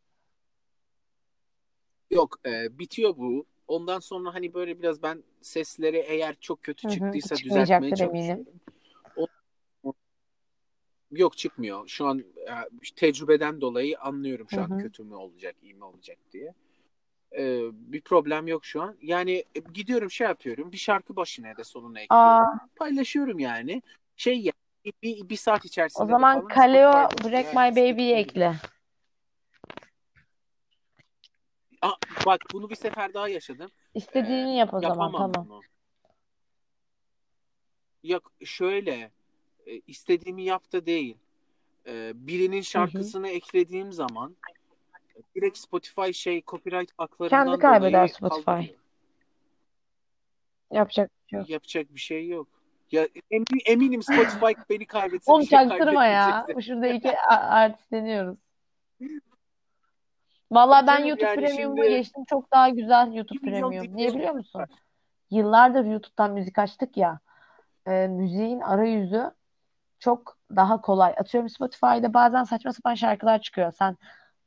Yok e, bitiyor bu. Ondan sonra hani böyle biraz ben sesleri eğer çok kötü Hı hı. çıktıysa düzeltmeye Çıkmayacaktır eminim. çalışıyorum. Yok çıkmıyor. Şu an e, tecrübeden dolayı anlıyorum Hı şu an hı. kötü mü olacak, iyi mi olacak diye. E, bir problem yok şu an. Yani e, gidiyorum şey yapıyorum. Bir şarkı başına da sonuna Aa, ekliyorum. Paylaşıyorum yani. Şey ya bir, bir, saat o içerisinde de zaman Kaleo Break My Baby'yi ekle. Aa, bak bunu bir sefer daha yaşadım. İstediğini yap o zaman tamam. bunu. Yok şöyle e, istediğimi yap da değil. E, birinin Hı hı. şarkısını eklediğim zaman direkt Spotify şey copyright Kendi haklarından kaybeder dolayı Spotify. kaldırıyor. Yapacak bir şey yok. Yapacak bir şey yok. Ya emin, eminim Spotify <laughs> beni kaybetse Oğlum bir şey çaktırma ya. kaybetmeyecekti. Şurada iki a- artistleniyoruz. Vallahi ben Canım YouTube yani Premium'a şimdi geçtim. Çok daha güzel YouTube 1 milyon Premium. Niye biliyor musun? Yıllardır YouTube'dan müzik açtık ya. E, müziğin arayüzü çok daha kolay. Atıyorum Spotify'da bazen saçma sapan şarkılar çıkıyor. Sen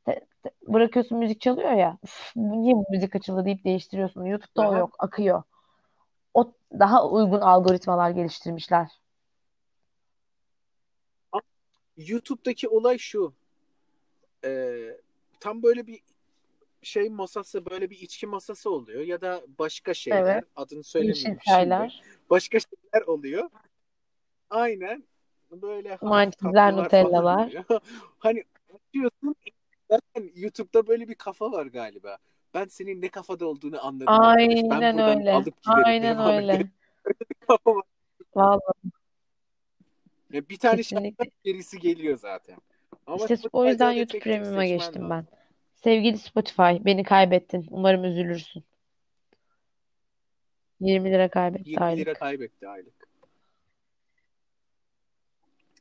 te- te- bırakıyorsun müzik çalıyor ya. "Üf, bu niye bu müzik açıldı deyip değiştiriyorsun. YouTube'da o Aha. yok. Akıyor. O daha uygun algoritmalar geliştirmişler. YouTube'daki olay şu. e, tam böyle bir şey masası böyle bir içki masası oluyor ya da başka şeyler Evet. adını söylemeyeyim şimdi. Başka şeyler oluyor. Aynen böyle mantizler, nutellalar. <laughs> Hani diyorsun zaten YouTube'da böyle bir kafa var galiba. Ben senin ne kafada olduğunu anladım arkadaş. Ben Aynen buradan öyle. alıp giderim, Aynen öyle. <laughs> kafa var. Vallahi Ya Bir tane şarkı kesinlikle. gerisi geliyor zaten. Ama İşte o yüzden YouTube Premium'a geçtim lazım. ben. Sevgili Spotify, beni kaybettin. Umarım üzülürsün. 20 lira kaybetti 20 lira aylık. kaybetti aylık.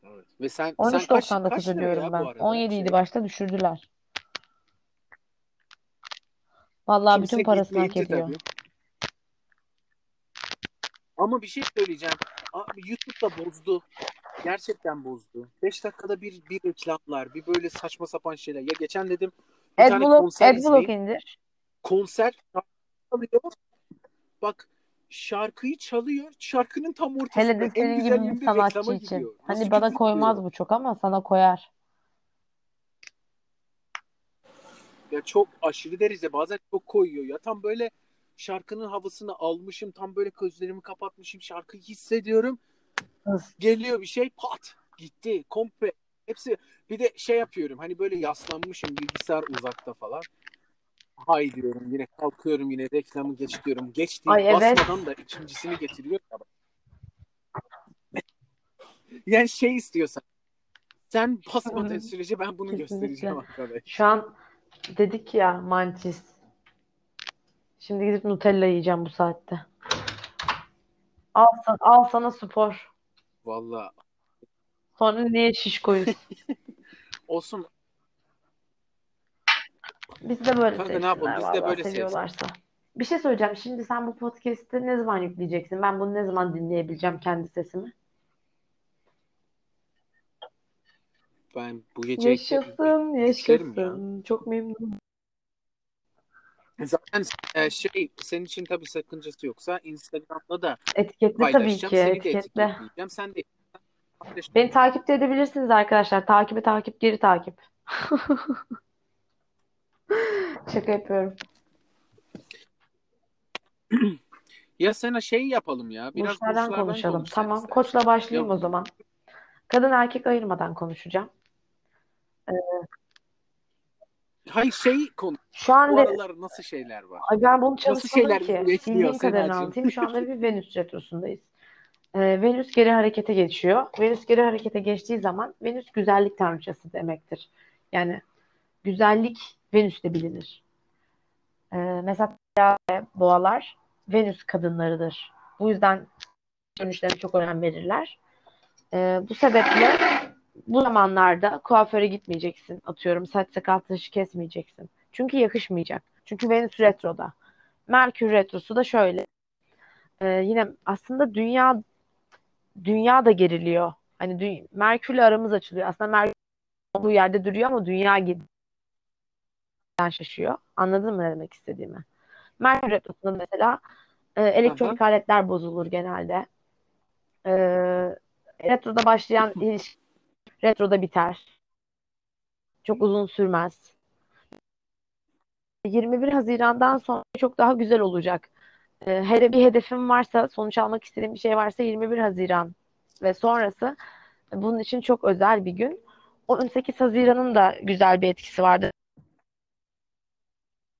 Evet. Ve sen sen kaç 13.99 kaç lira ödüyorum ya bu ben. arada 17 idi şey? başta düşürdüler. Vallahi bütün Kimse parasını hak ediyor. tabii. Ama bir şey söyleyeceğim. Abi YouTube da bozdu. Gerçekten bozdu. 5 dakikada bir bir reklamlar, bir böyle saçma sapan şeyler. Ya geçen dedim bir tane Adblock, konser Adblock izleyeyim. indir. Konser şarkı çalıyor. Bak şarkıyı çalıyor. Şarkının tam Hele ortasında de en senin gibi bir sanatçı için. gidiyor. Hani Nasıl bana koymaz ediyor? bu çok ama sana koyar. Ya çok aşırı derece bazen çok koyuyor ya. Tam böyle şarkının havasını almışım. Tam böyle gözlerimi kapatmışım. Şarkıyı hissediyorum. Hız. Geliyor bir şey pat gitti. Komple hepsi bir de şey yapıyorum. Hani böyle yaslanmışım bilgisayar uzakta falan. Hay diyorum yine kalkıyorum yine reklamı geç diyorum. Geç Ay evet. basmadan da ikincisini getiriyor. ya. <laughs> Yani şey istiyorsan sen basmadığın <laughs> sürece ben bunu göstereceğim Kesinlikle. arkadaş. Şu an dedik ya mantis. Şimdi gidip Nutella yiyeceğim bu saatte. Al, al sana spor. Vallahi Sonra niye şişkoyuz? <laughs> olsun Biz de böyle Kanka ne yapalım? Biz de böyle seviyorlarsa. Bir şey söyleyeceğim. Şimdi sen bu podcast'i ne zaman yükleyeceksin? Ben bunu ne zaman dinleyebileceğim kendi sesimi? ben bu gece Yaşasın, ya. yaşasın. Çok memnunum. Zaten e, şey senin için tabii sakıncası yoksa Instagram'da da Etiketle tabii ki, Seni de etiketle. etiketleyeceğim. Sen de. Beni takip de edebilirsiniz arkadaşlar. Takibi takip, geri takip. <laughs> <laughs> Şaka yapıyorum. Ya sana şey yapalım ya. Biraz Burçlardan konuşalım. konuş sen Tamam. istersen. Koçla başlayayım Ya- o zaman. Kadın erkek ayırmadan konuşacağım. Hayır şey konu. Şu an Bu aralar nasıl şeyler var? Ay ben bunu Nasıl çalışmadım şeyler ki. Bildiğim kadarını anlatayım. Şu anda <laughs> bir Venüs retrosundayız. Ee, Venüs geri harekete geçiyor. Venüs geri harekete geçtiği zaman Venüs güzellik tanrıçası demektir. Yani güzellik Venüs'te bilinir. Ee, mesela boğalar Venüs kadınlarıdır. Bu yüzden dönüşlerine çok önem verirler. Ee, bu sebeple bu zamanlarda kuaföre gitmeyeceksin. Atıyorum saç sakal tıraşı kesmeyeceksin. Çünkü yakışmayacak. Çünkü Venüs retroda. Merkür retrosu da şöyle. Ee, yine aslında dünya dünya da geriliyor. Hani dü- Merkür'le aramız açılıyor. Aslında Merkür olduğu yerde duruyor ama dünya gidiyor şaşıyor. Anladın mı ne demek istediğimi? Merkür retrosunda mesela e, elektronik aletler bozulur genelde. E, retroda başlayan ilişki retroda biter. Çok uzun sürmez. 21 Haziran'dan sonra çok daha güzel olacak. E, hele bir hedefim varsa, sonuç almak istediğim bir şey varsa 21 Haziran ve sonrası bunun için çok özel bir gün. 18 Haziran'ın da güzel bir etkisi vardı.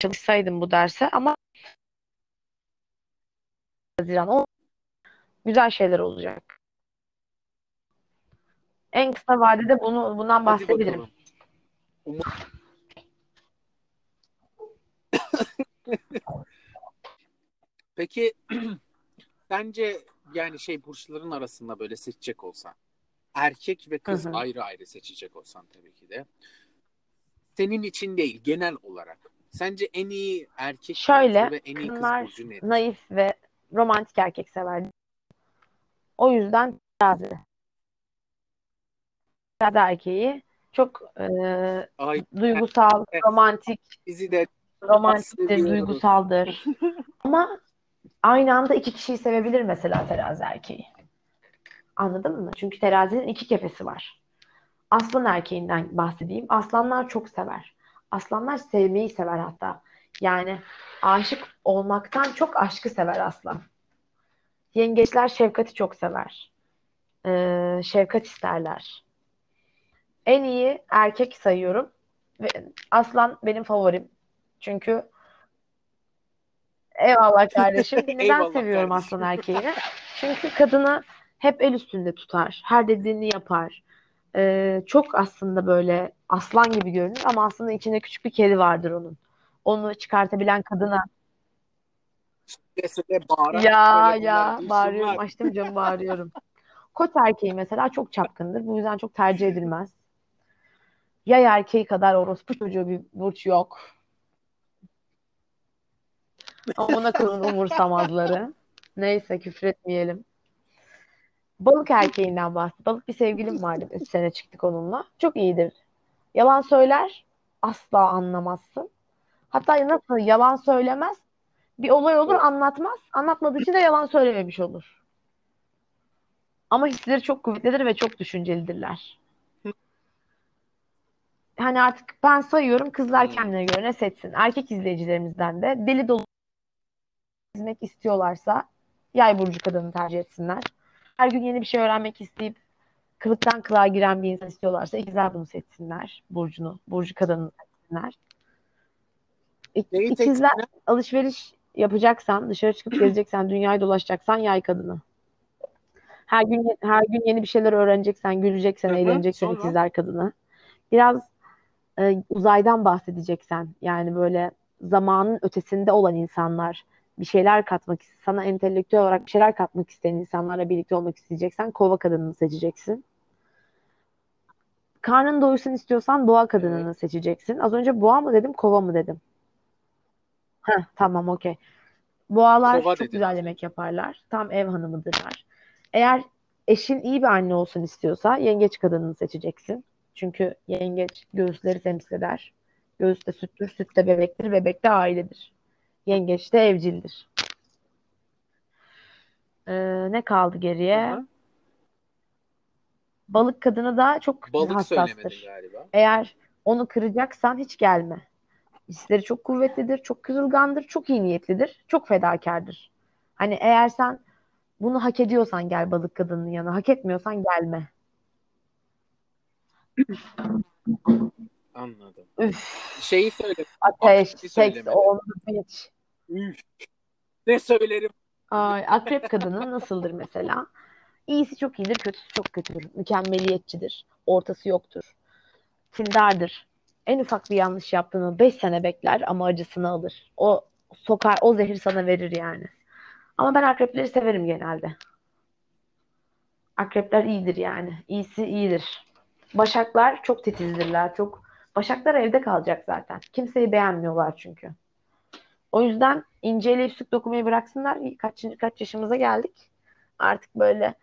Çalışsaydım bu derse ama Haziran o güzel şeyler olacak. En kısa vadede bunu bundan bahsedebilirim. <laughs> Peki <clears throat> sence yani şey burçların arasında böyle seçecek olsan erkek ve kız Hı hı. ayrı ayrı seçecek olsan tabii ki de senin için değil genel olarak sence en iyi erkek Şöyle, ve en iyi kız burcu nedir? naif ve romantik erkek sever. O yüzden terazi. Terazi erkeği çok e, Ay duygusal, Evet. romantik, bizi de romantiktir, duygusaldır. Ama aynı anda iki kişiyi sevebilir mesela terazi erkeği. Anladın mı? Çünkü terazinin iki kefesi var. Aslan erkeğinden bahsedeyim. Aslanlar çok sever. Aslanlar sevmeyi sever hatta. Yani aşık olmaktan çok aşkı sever aslan. Yengeçler şefkati çok sever. Ee, şefkat isterler. En iyi erkek sayıyorum. Ve aslan benim favorim. Çünkü eyvallah kardeşim. <laughs> Neden Eyvallah seviyorum kardeşim. aslan erkeğini? Çünkü kadını hep el üstünde tutar. Her dediğini yapar. Ee, çok aslında böyle aslan gibi görünür ama aslında içinde küçük bir kedi vardır onun. Onu çıkartabilen kadına Dese de bağırarak ya ya bağırıyorum duysunlar. açtım camı bağırıyorum. Koç erkeği mesela çok çapkındır. Bu yüzden çok tercih edilmez. Yay erkeği kadar orospu çocuğu bir burç yok. Amına koyun umursamazları. Neyse küfür etmeyelim. Balık erkeğinden bahset. Balık bir sevgilim vardı. Üç sene çıktık onunla. Çok iyidir. Yalan söyler. Asla anlamazsın. Hatta nasıl yalan söylemez. Bir olay olur anlatmaz. Anlatmadığı için de yalan söylememiş olur. Ama hisleri çok kuvvetlidir ve çok düşüncelidirler. Hani artık ben sayıyorum kızlar Hmm. kendine göre ne seçsin. Erkek izleyicilerimizden de deli dolu izlemek istiyorlarsa yay burcu kadını tercih etsinler. Her gün yeni bir şey öğrenmek isteyip kılıktan kılığa giren bir insan istiyorlarsa ikizler bunu seçsinler. Burcunu, burcu kadını seçsinler. İk- İkizler alışveriş yapacaksan, dışarı çıkıp gezeceksen, dünyayı dolaşacaksan yay kadını. Her gün her gün yeni bir şeyler öğreneceksen, güleceksen, eğleneceksen sonra? ikizler kadını. Biraz e, uzaydan bahsedeceksen, yani böyle zamanın ötesinde olan insanlar, bir şeyler katmak, sana entelektüel olarak bir şeyler katmak isteyen insanlarla birlikte olmak isteyeceksen kova kadınını seçeceksin. Karnın doysun istiyorsan boğa kadınını seçeceksin. Az önce boğa mı dedim, kova mı dedim? Heh, tamam okey. Boğalar Kova çok dedin. güzel yemek yaparlar. Tam ev hanımıdırlar. Eğer eşin iyi bir anne olsun istiyorsa yengeç kadınını seçeceksin. Çünkü yengeç göğüsleri temsil eder. Göğüs de süttür, süt de bebektir, bebek de ailedir. Yengeç de evcildir. Ee, ne kaldı geriye? Aha. Balık kadını da çok Balık hassastır. galiba. Eğer onu kıracaksan hiç gelme. Hisleri çok kuvvetlidir, çok kırılgandır, çok iyi niyetlidir, çok fedakardır. Hani eğer sen bunu hak ediyorsan gel balık kadının yanına, hak etmiyorsan gelme. Anladım. Üf, Şeyi söyle. ateş, seks, söylemedin. on the beach. Üf. Ne söylerim? Ay, akrep kadının nasıldır mesela? İyisi çok iyidir, kötüsü çok kötüdür. Mükemmeliyetçidir. Ortası yoktur. Kindardır. En ufak bir yanlış yaptığını 5 sene bekler ama acısını alır. O sokar, o zehir sana verir yani. Ama ben akrepleri severim genelde. Akrepler iyidir yani. İyisi iyidir. Başaklar çok titizdirler. Çok Başaklar evde kalacak zaten. Kimseyi beğenmiyorlar çünkü. O yüzden inceleyip sık dokumayı bıraksınlar. Kaç, kaç yaşımıza geldik. Artık böyle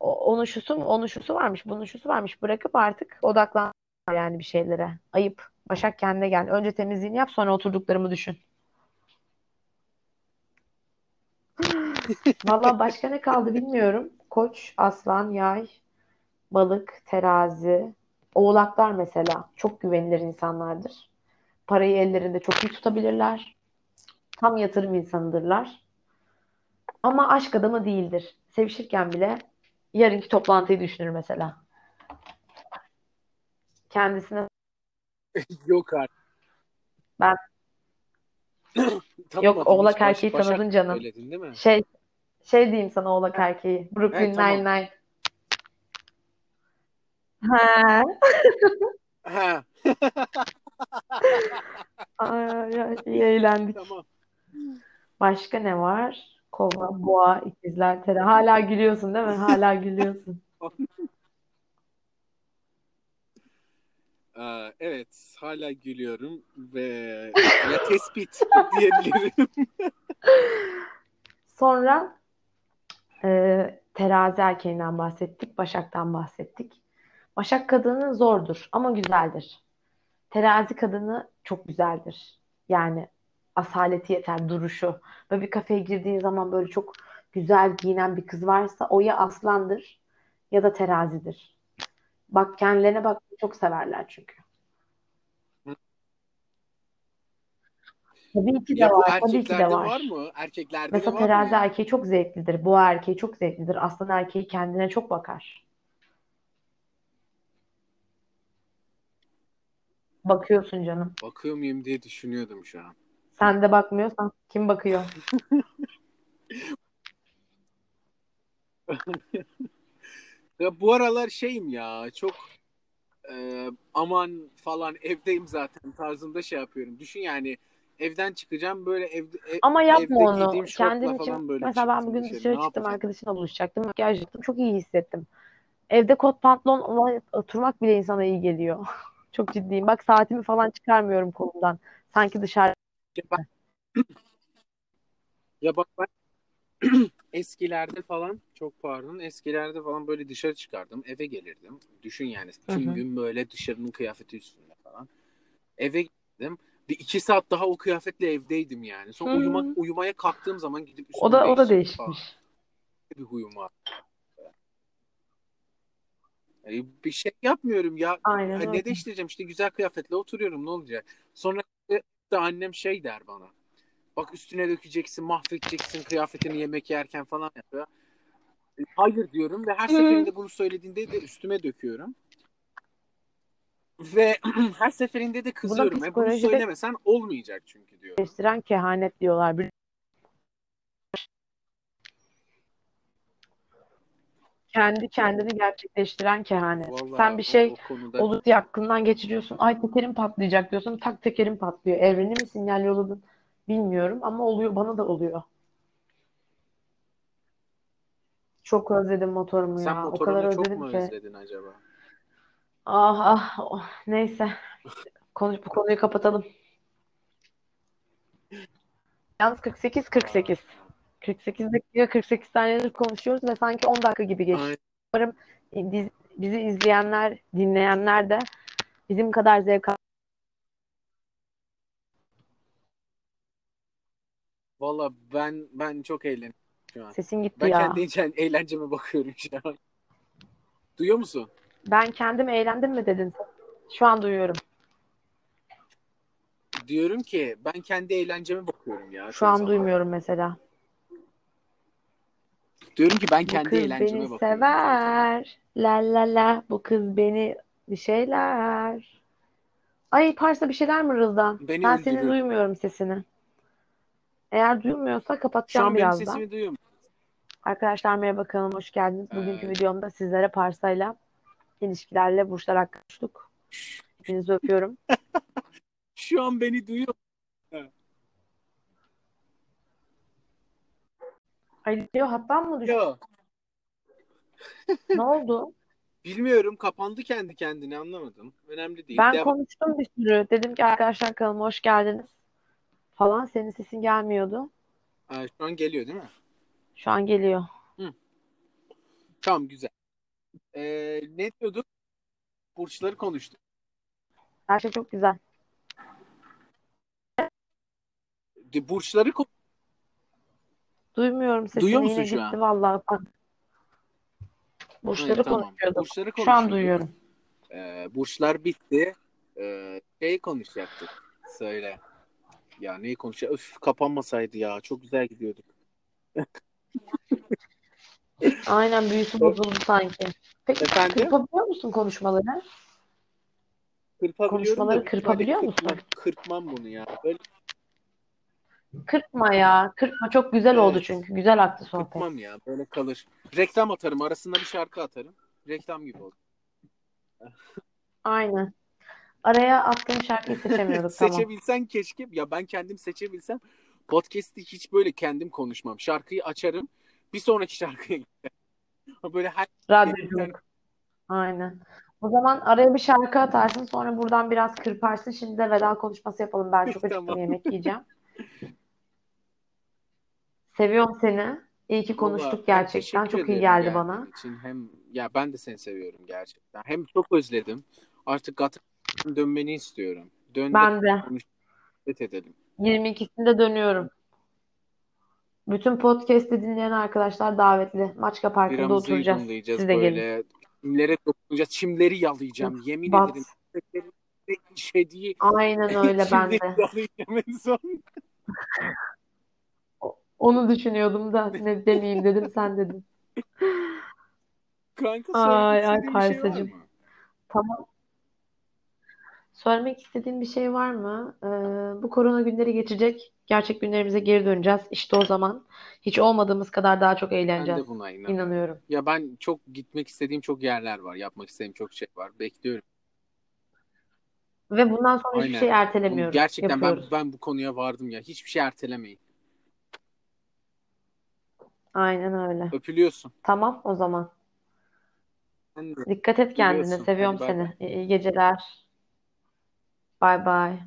onun şusu, onun şusu varmış, bunun şusu varmış bırakıp artık odaklan yani bir şeylere. Ayıp. Başak kendine gel. Önce temizliğini yap sonra oturduklarımı düşün. <laughs> Valla başka ne kaldı bilmiyorum. Koç, aslan, yay, balık, terazi, oğlaklar mesela çok güvenilir insanlardır. Parayı ellerinde çok iyi tutabilirler. Tam yatırım insanıdırlar. Ama aşk adamı değildir. Sevişirken bile yarınki toplantıyı düşünür mesela. Kendisine <laughs> Yok artık. Ben <clears throat> yok oğlak erkeği Başak tanıdın canım. söyledin değil mi? Şey şey diyeyim sana oğlak erkeği. Brooklyn Evet, tamam. Nine-Nine. Ha. Ha, <laughs> Ay, ay, iyi eğlendik. tamam. Başka ne var? Kova, boğa, ikizler, tera. Hala gülüyorsun değil mi? Hala gülüyorsun. <laughs> Ee, evet, hala gülüyorum ve ya tespit <laughs> diyebilirim. <laughs> Sonra e, terazi erkeğinden bahsettik, Başak'tan bahsettik. Başak kadını zordur ama güzeldir. Terazi kadını çok güzeldir. Yani asaleti yeter, duruşu. Böyle bir kafeye girdiğin zaman böyle çok güzel giyinen bir kız varsa o ya aslandır ya da terazidir. Bak kendilerine bak çok severler çünkü. Tabii ki de Ya var, tabii ki de var var. mı? Erkeklerde de Mesela var mı terazi ya? erkeği çok zevklidir. Boğa erkeği çok zevklidir. Aslan erkeği kendine çok bakar. Bakıyorsun canım. Bakıyor muyum diye düşünüyordum şu an. Sen de bakmıyorsan kim bakıyor? <laughs> Ya bu aralar şeyim ya çok e, aman falan evdeyim zaten tarzında şey yapıyorum. Düşün yani evden çıkacağım böyle evde ev- Ama yapma evde onu. Kendin için. böyle Mesela ben bugün dışarı. Ne çıktım, arkadaşımla buluşacaktım. Makyaj yaptım. Çok iyi hissettim. Evde kot pantolonla oturmak bile insana iyi geliyor. <laughs> Çok ciddiyim. Bak saatimi falan çıkarmıyorum kolumdan. Sanki dışarı. Ya bak, ya bak ben <clears throat> eskilerde falan çok pardon eskilerde falan böyle dışarı çıkardım eve gelirdim. Düşün yani tüm gün böyle dışarının kıyafeti üstünde falan. Eve geldim. Bir iki saat daha o kıyafetle evdeydim yani. Sonra Hı. uyumak uyumaya kalktığım zaman gidip O da o da değiştirdim falan. değişmiş. Bir huyum var. Yani bir şey yapmıyorum ya. Aynen Ha, öyle. Ne değiştireceğim işte güzel kıyafetle oturuyorum ne olacak? Sonra de annem şey der bana. Bak üstüne dökeceksin, mahvedeceksin kıyafetini yemek yerken falan yapıyor. Hayır diyorum ve her seferinde bunu söylediğinde de üstüme döküyorum. Ve <clears throat> her seferinde de Buna kızıyorum. E bunu söylemesen olmayacak çünkü diyor. değiştiren kehanet diyorlar. Kendi kendini gerçekleştiren kehanet. Sen Vallahi bir o, şey o konuda olup diye aklından geçiriyorsun. Ay tekerim patlayacak diyorsun. Tak tekerim patlıyor. Evreni mi sinyal yolladın bilmiyorum ama oluyor. Bana da oluyor. Çok özledim motorumu sen ya. O kadar motorunu çok özledim mu ki. özledin acaba? Ah ah. oh, Neyse. Konuş, bu konuyu kapatalım. Yalnız 48 48. 48 dakika 48 saniyedir konuşuyoruz ve sanki 10 dakika gibi geçiyor. Umarım biz- bizi izleyenler, dinleyenler de bizim kadar zevk al- Valla ben ben çok eğlendim şu an. Sesin gitti Ben ya. kendi eğlen- eğlenceme bakıyorum şu an. Duyuyor musun? Ben kendim eğlendim mi dedin? Şu an duyuyorum. Diyorum ki ben kendi eğlenceme bakıyorum ya Şu an zaman. duymuyorum mesela. Diyorum ki ben Bu kendi kız eğlenceme beni bakıyorum çoğu zaman. sever. La la la. Bu kız beni bir şeyler. Ay Parsa bir şeyler mi Rızdan? Beni Ben senin öldürür. duymuyorum sesini. Eğer duyulmuyorsa Şu kapatacağım an benim birazdan. sesimi duyuyor? Arkadaşlar merhaba kanalıma hoş geldiniz. Bugünkü Ee, videomda sizlere Parsa'yla ilişkilerle burçlar hakkında konuştuk. Hepinizi öpüyorum. <laughs> Şu an beni duyuyor. Alo hattan mı düştü? Yok. Ne oldu? <laughs> Bilmiyorum kapandı kendi kendine anlamadım. Önemli değil. Ben Devam. konuştum bir sürü. Dedim ki arkadaşlar kanalıma hoş geldiniz falan. Senin sesin gelmiyordu. Ha, şu an geliyor değil mi? Şu an geliyor. Tamam güzel. Ee, ne diyorduk? Burçları konuştuk. Her şey çok güzel. De- Burçları ko- Duymuyorum sesini. Duyuyor musun Yine şu gitti an? vallahi. Bak. Burçları Evet, tamam. konuşuyorduk. Burçları Şu an konuşuyorduk. duyuyorum. Ee, burçlar bitti. Ee, şey konuşacaktık. Söyle. Ya neyi konuşacak? Öf kapanmasaydı ya. Çok güzel gidiyorduk. <laughs> Aynen büyüsü bozuldu sanki. Peki Efendim? kırpabiliyor musun konuşmaları? Kırpabiliyorum Konuşmaları da büyük kırpabiliyor musun? kırpmam, kırpmam bunu ya. Böyle Kırpma ya. Kırpma. Çok güzel oldu Evet. çünkü. Güzel aktı sohbet. kırpmam ya. Böyle kalır. Reklam atarım. Arasında bir şarkı atarım. Reklam gibi olur. Aynen. Araya attığım şarkıyı <laughs> seçemiyorduk. Tamam. Seçebilsen keşke. Ya ben kendim seçebilsem podcast'i hiç böyle kendim konuşmam. Şarkıyı açarım. Bir sonraki şarkıya giderim. <laughs> Böyle her Radyoculuk. Aynen. O zaman araya bir şarkı atarsın. Sonra buradan biraz kırparsın. Şimdi de veda konuşması yapalım. Ben çok <laughs> acıktım Tamam. yemek yiyeceğim. Seviyorum seni. İyi ki konuştuk Vallahi gerçekten. Çok iyi geldi bana. için. Hem ya ben de seni seviyorum gerçekten. Hem çok özledim. Artık Gatarsa'ya dönmeni istiyorum. Dön Ben de. sohbet edelim. 22'sinde dönüyorum. Bütün podcast'i dinleyen arkadaşlar davetli. Maçka Parkı'nda Biramızı oturacağız. yudumlayacağız Siz de gelin. böyle. Çimlere dokunacağız. Çimleri yalayacağım. Yemin Bat. ederim. Aynen öyle <laughs> ben çimleri de. yalayacağım en son. <laughs> Onu düşünüyordum da <laughs> ne demeyeyim dedim sen dedin. Kanka Ay ay şey Paris'cim. mı? Tamam. Söylemek istediğin bir şey var mı? Ee, bu korona günleri geçecek. Gerçek günlerimize geri döneceğiz. İşte o zaman hiç olmadığımız kadar daha çok Ben eğleneceğiz. de buna inanıyorum. İnanıyorum. Ya ben çok gitmek istediğim çok yerler var. Yapmak istediğim çok şey var. Bekliyorum. Ve bundan sonra hiçbir Aynen. şey Bunu ertelemiyoruz. gerçekten ben ben bu konuya vardım ya. Hiçbir şey ertelemeyin. Aynen öyle. Öpülüyorsun. Tamam o zaman. Sen de Dikkat et kendine. öpülüyorsun. Seviyorum Hadi bay bay. seni. İyi iyi geceler. Bay bay.